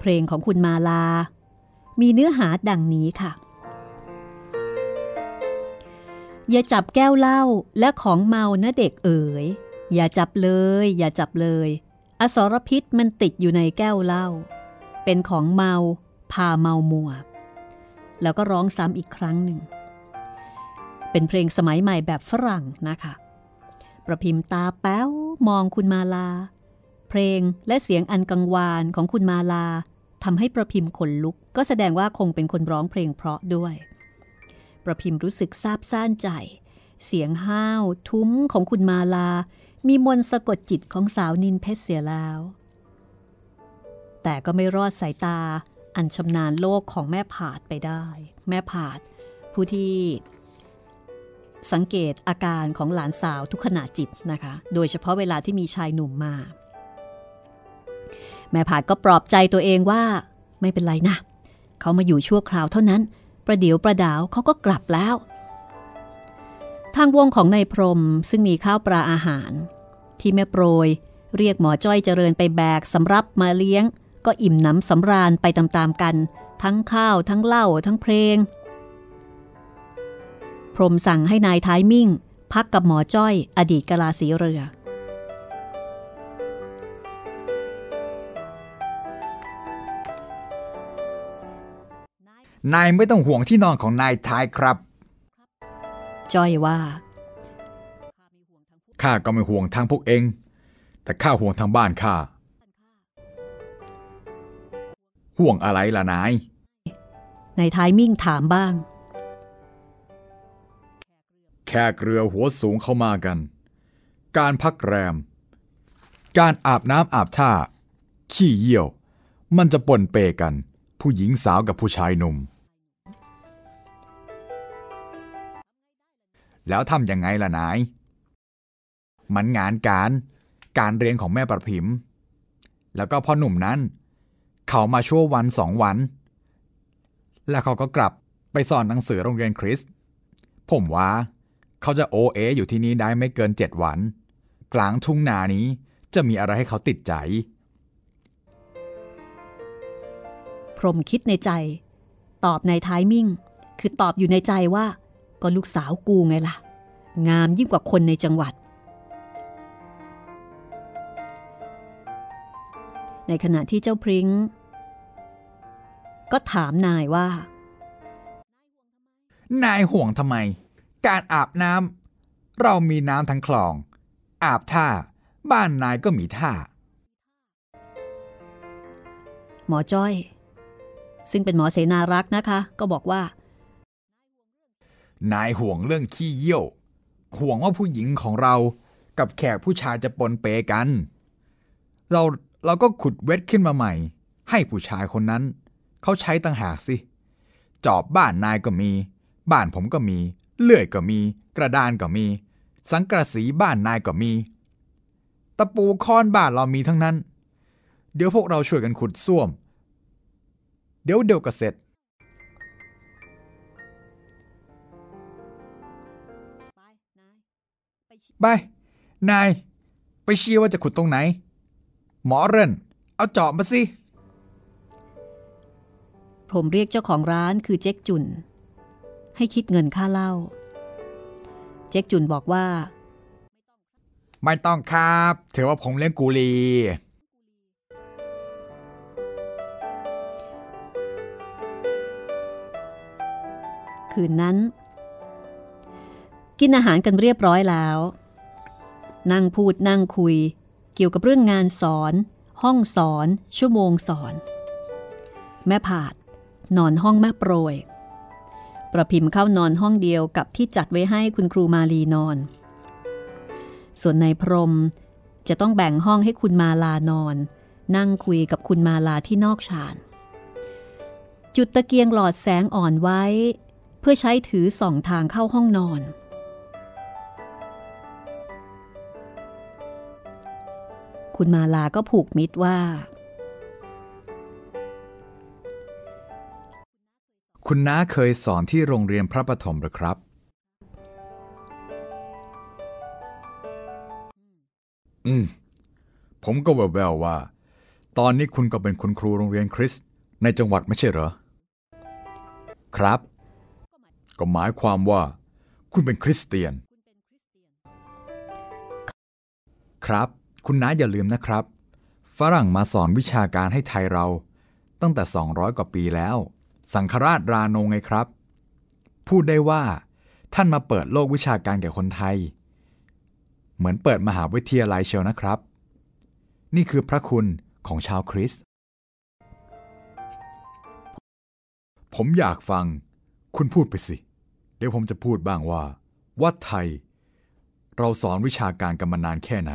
เพลงของคุณมาลา มีเนื้อหาดังนี้ค่ะ อย่าจับแก้วเหล้าและของเมานะเด็กเอ๋ย อย่าจับเลย อย่าจับเลย อสรพิษมันติดอยู่ในแก้วเหล้า เป็นของเมาพาเมามัว แล้วก็ร้องซ้ำอีกครั้งหนึ่ง เป็นเพลงสมัยใหม่แบบฝรั่งนะคะ ประพิมพ์ตาแป้วมองคุณมาลา เพลงและเสียงอันกังวานของคุณมาลาทำให้ประพิมพ์ขนลุก ก็แสดงว่าคงเป็นคนร้องเพลงเพราะด้วย ประพิมพ์รู้สึกซาบซ่านใจ เสียงห้าวทุ้มของคุณมาลา มีมนสะกดจิตของสาวนินเพชรเสียแล้ว แต่ก็ไม่รอดสายตาอันชำนาญโลกของแม่ผาดไปได้ แม่ผาด ผู้ที่สังเกตอาการของหลานสาวทุกขณะจิตนะคะ โดยเฉพาะเวลาที่มีชายหนุ่มมา แม่ผาดก็ปลอบใจตัวเองว่าไม่เป็นไรนะ เขามาอยู่ชั่วคราวเท่านั้น ประเดี๋ยวประดาวเขาก็กลับแล้ว ทางวงของนายพรมซึ่งมีข้าวปลาอาหาร ที่แม่โปรย เรียกหมอจ้อยเจริญไปแบกสำรับมาเลี้ยง ก็อิ่มหนำสำราญไปตามๆกัน ทั้งข้าวทั้งเหล้าทั้งเพลง พรมสั่งให้นายท้ายมิ่ง พักกับหมอจ้อย อดีตกลาสีเรือ นายไม่ต้องห่วงที่นอนของนายท้ายครับ จ้อยว่า ข้าก็ไม่ห่วงทางพวกเอง แต่ข้าห่วงทางบ้านข้า ห่วงอะไรล่ะนาย นายท้ายมิ่งถามบ้าง แขกเรือหัวสูงเข้ามากัน การพักแรม การอาบน้ำอาบท่า ขี้เยี่ยว มันจะปนเปกัน ผู้หญิงสาวกับผู้ชายหนุ่ม แล้วทำยังไงล่ะนาย มันงานการการเรียนของแม่ประพิมพ์ แล้วก็พ่อหนุ่มนั้น เขามาชั่ววันสองวัน แล้วเขาก็กลับไปสอนหนังสือโรงเรียนคริส ผมว่าเขาจะโอเออยู่ที่นี่ได้ไม่เกินเจ็ดวัน กลางทุ่งนานี้จะมีอะไรให้เขาติดใจ พรมคิดในใจ ตอบในท้ายมิ่ง คือตอบอยู่ในใจว่า ก็ลูกสาวกูไงล่ะ งามยิ่งกว่าคนในจังหวัด ในขณะที่เจ้าพริ้ง ก็ถามนายว่า นายห่วงทำไม การอาบน้ำเรามีน้ำทั้งคลอง อาบท่า บ้านนายก็มีท่า หมอจ้อย ซึ่งเป็นหมอเสนารักษ์นะคะ ก็บอกว่า นายห่วงเรื่องขี้เยี่ยว ห่วงว่าผู้หญิงของเรากับแขกผู้ชายจะปนเปกัน เรา เราก็ขุดเวทขึ้นมาใหม่ ให้ผู้ชายคนนั้น เขาใช้ต่างหากสิ จอบบ้านนายก็มี บ้านผมก็มี เลื่อยก็มี กระดานก็มี สังกะสีบ้านนายก็มี ตะปูค้อนบ้านเรามีทั้งนั้น เดี๋ยวพวกเราช่วยกันขุดส้วม เดี๋ยวเดียวก็เสร็จไปนายไปชี้ว่าจะขุดตรงไหน หมอเรนเอาจอบมาสิ ผมเรียกเจ้าของร้านคือเจ๊กจุน ให้คิดเงินค่าเหล้า เจ๊กจุนบอกว่า ไม่ต้องครับถือว่าผมเลี้ยงกูลี คืนนั้น กินอาหารกันเรียบร้อยแล้ว นั่งพูดนั่งคุย เกี่ยวกับเรื่องงานสอน ห้องสอน ชั่วโมงสอน แม่ผาด นอนห้องแม่โปรย ประพิมพ์เข้านอนห้องเดียวกับที่จัดไว้ให้คุณครูมาลีนอน ส่วนนายพรมจะต้องแบ่งห้องให้คุณมาลานอน นั่งคุยกับคุณมาลาที่นอกชานจุดตะเกียงหลอดแสงอ่อนไว้ เพื่อใช้ถือส่องทางเข้าห้องนอน คุณมาลาก็ผูกมิตรว่า คุณน้าเคยสอนที่โรงเรียนพระปฐมหรือครับ อืม ผมก็แววๆว่า ตอนนี้คุณก็เป็นคุณครูโรงเรียนคริสต์ในจังหวัดไม่ใช่เหรอ ครับ ก็หมายความว่า คุณเป็นคริสเตียน ครับ คุณน้าอย่าลืมนะครับ ฝรั่งมาสอนวิชาการให้ไทยเรา ตั้งแต่ 200 กว่าปีแล้ว สังฆราชราโนไงครับ พูดได้ว่า ท่านมาเปิดโลกวิชาการแก่คนไทย เหมือนเปิดมหาวิทยาลัยเชียวนะครับ นี่คือพระคุณของชาวคริสต์ผมอยากฟัง คุณพูดไปสิ เดี๋ยวผมจะพูดบ้างว่า วัดไทย เราสอนวิชาการกันมานานแค่ไหน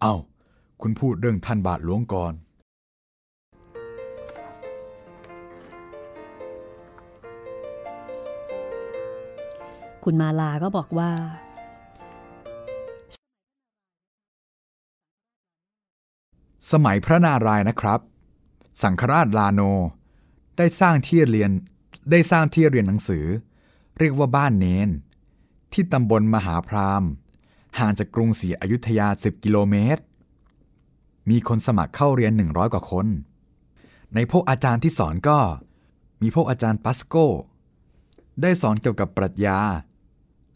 เอา้า คุณพูดเรื่องท่านบาทหลวงก่อน คุณมาลาก็บอกว่า สมัยพระนารายณ์นะครับ สังฆราชลาโน ได้สร้างที่เรียนได้สร้างที่เรียนหนังสือ เรียกว่าบ้านเนน ที่ตำบลมหาพราม ห่างจากกรุงศรีอยุธยา 10 กิโลเมตร มีคนสมัครเข้าเรียน 100 กว่าคน ในพวกอาจารย์ที่สอนก็ มีพวกอาจารย์ปัสโก ได้สอนเกี่ยวกับปรัชญา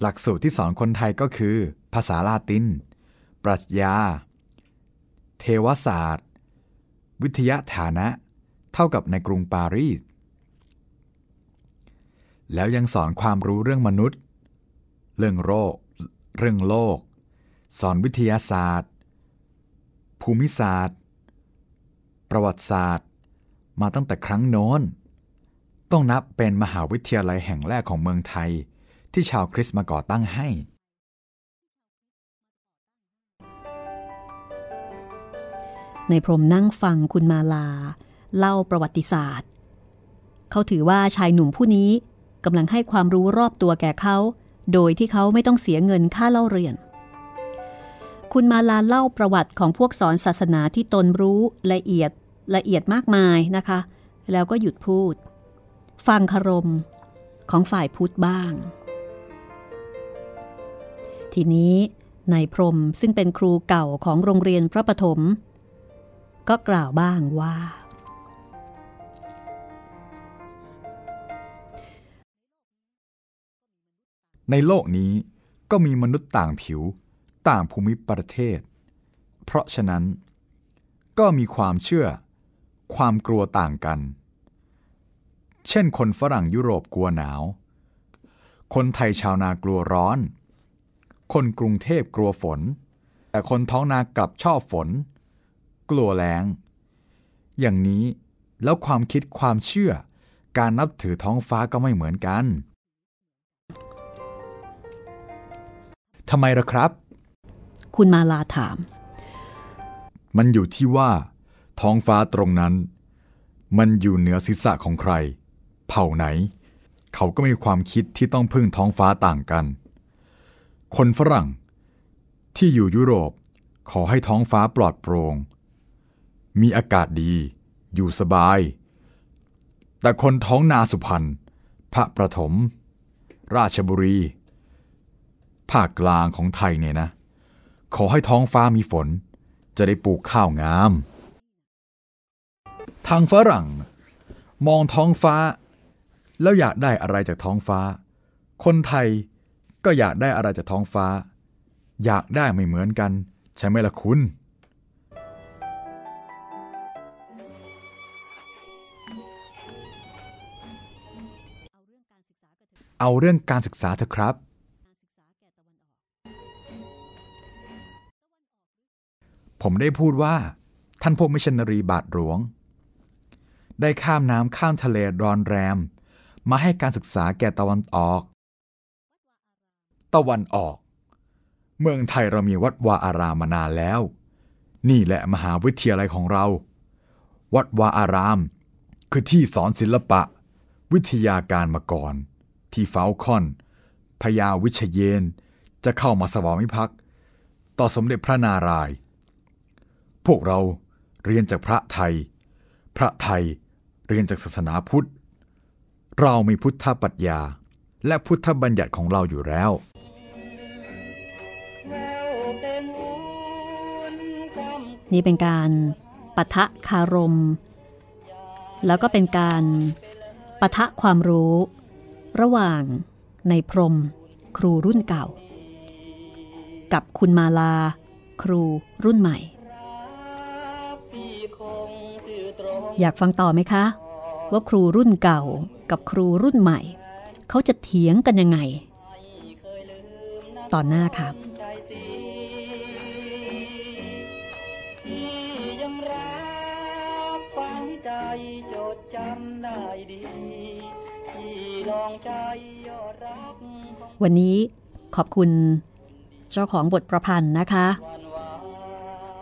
หลักสูตรที่สอนคนไทยก็คือ ภาษาลาติน ปรัชญา เทวศาสตร์ วิทยาฐานะ เท่ากับในกรุงปารีส แล้วยังสอนความรู้เรื่องมนุษย์ เรื่องโรค เรื่องโลก สอนวิทยาศาสตร์ ภูมิศาสตร์ ประวัติศาสตร์ มาตั้งแต่ครั้งโน้น ต้องนับเป็นมหาวิทยาลัยแห่งแรกของเมืองไทย ที่ชาวคริสต์มาก่อตั้งให้ในพรมนั่งฟังคุณมาลา เล่าประวัติศาสตร์ เขาถือว่าชายหนุ่มผู้นี้กำลังให้ความรู้รอบตัวแก่เขา โดยที่เขาไม่ต้องเสียเงินค่าเล่าเรียน คุณมาลาเล่าประวัติของพวกสอนศาสนาที่ตนรู้ละเอียดละเอียดมากมายนะคะ แล้วก็หยุดพูด ฟังคารมของฝ่ายพุทธบ้าง ทีนี้นายพรมซึ่งเป็นครูเก่าของโรงเรียนพระปฐมก็กล่าวบ้างว่า ในโลกนี้ก็มีมนุษย์ต่างผิว ต่างภูมิประเทศ เพราะฉะนั้น ก็มีความเชื่อ ความกลัวต่างกัน เช่นคนฝรั่งยุโรปกลัวหนาว คนไทยชาวนากลัวร้อน คนกรุงเทพกลัวฝน แต่คนท้องนากลับชอบฝน กลัวแล้ง อย่างนี้แล้วความคิดความเชื่อ การนับถือท้องฟ้าก็ไม่เหมือนกัน ทำไมล่ะครับ คุณมาลาถาม มันอยู่ที่ว่า ท้องฟ้าตรงนั้น มันอยู่เหนือศีรษะของใคร เผ่าไหน เขาก็มีความคิดที่ต้องพึ่งท้องฟ้าต่างกัน คนฝรั่ง ที่อยู่ยุโรปขอให้ท้องฟ้าปลอดโปรง่ง มีอากาศดี อยู่สบาย แต่คนท้องนาสุพรรณพระประถม ราชบุรี ภาคกลางของไทยเนี่ยนะ ขอให้ท้องฟ้ามีฝน จะได้ปลูกข้าวงาม ทางฝรั่ง มองท้องฟ้า แล้วอยากได้อะไรจากท้องฟ้า คนไทยก็อยากได้อะไรจากท้องฟ้า อยากได้ไม่เหมือนกัน ใช่ไหมล่ะคุณ เอาเรื่องการศึกษาเถอะครับ ผมได้พูดว่า ท่านพวกมิชันนารีบาทหลวง ได้ข้ามน้ำข้ามทะเลรอนแรม มาให้การศึกษาแก่ตะวันออก ตะวันออก เมืองไทยเรามีวัดวาอารามมานานแล้ว นี่แหละมหาวิทยาลัยของเรา วัดวาอาราม คือที่สอนศิลปะ วิทยาการมาก่อน ที่เฟาคอนพญาวิเชยน จะเข้ามาสวามิภักดิ์ต่อสมเด็จพระนารายณ์ พวกเราเรียนจากพระไทย พระไทยเรียนจากศาสนาพุทธ เรามีพุทธปรัชญา และพุทธบัญญัติของเราอยู่แล้วนี่เป็นการปะทะคารม แล้วก็เป็นการปะทะความรู้ ระหว่างในพรม ครูรุ่นเก่า กับคุณมาลา ครูรุ่นใหม่ อยากฟังต่อไหมคะ ว่าครูรุ่นเก่ากับครูรุ่นใหม่ เขาจะเถียงกันยังไง ตอนหน้าค่ะที่ยังรักฝังใจจดจำได้ดีที่ลองใจยอดรักของวันนี้ขอบคุณเจ้าของบทประพันธ์นะคะ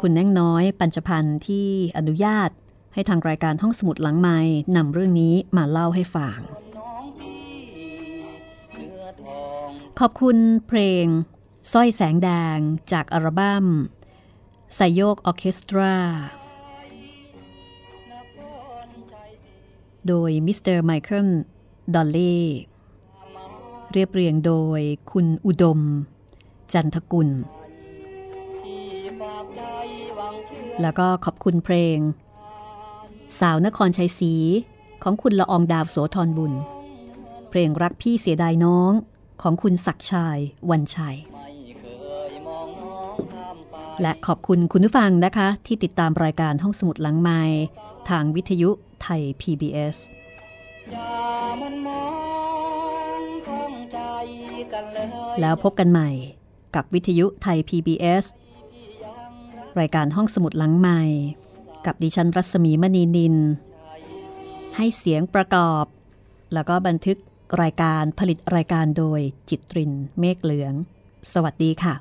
คุณแน่งน้อยปัญจพันธ์ที่อนุญาต ให้ทางรายการห้องสมุดหลังไม้นำเรื่องนี้มาเล่าให้ฟัง ขอบคุณเพลงสร้อยแสงแดงจากอัลบั้มไทรโยคออร์เคสตรา โดยมิสเตอร์ไมเคิลดอลเล่เรียบเรียงโดยคุณอุดม จันทกุล แล้วก็ขอบคุณเพลง สาวนครชัยศรีของคุณละอองดาวโสธรบุญ เพลงรักพี่เสียดายน้องของคุณศักชายวันชัย และขอบคุณคุณผู้ฟังนะคะ ที่ติดตามรายการห้องสมุดหลังไม้ทางวิทยุไทย PBS อย่ามันมองข้องใจกันเลยแล้วพบกันใหม่กับวิทยุไทย PBS รายการห้องสมุดหลังใหม่ กับดิฉันรัศมีมณีนิน ให้เสียงประกอบ แล้วก็บันทึกรายการผลิตรายการโดยจิตรินเมฆเหลือง สวัสดีค่ะ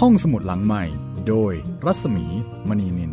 ห้องสมุดหลังใหม่ โดยรัศมีมณีนิน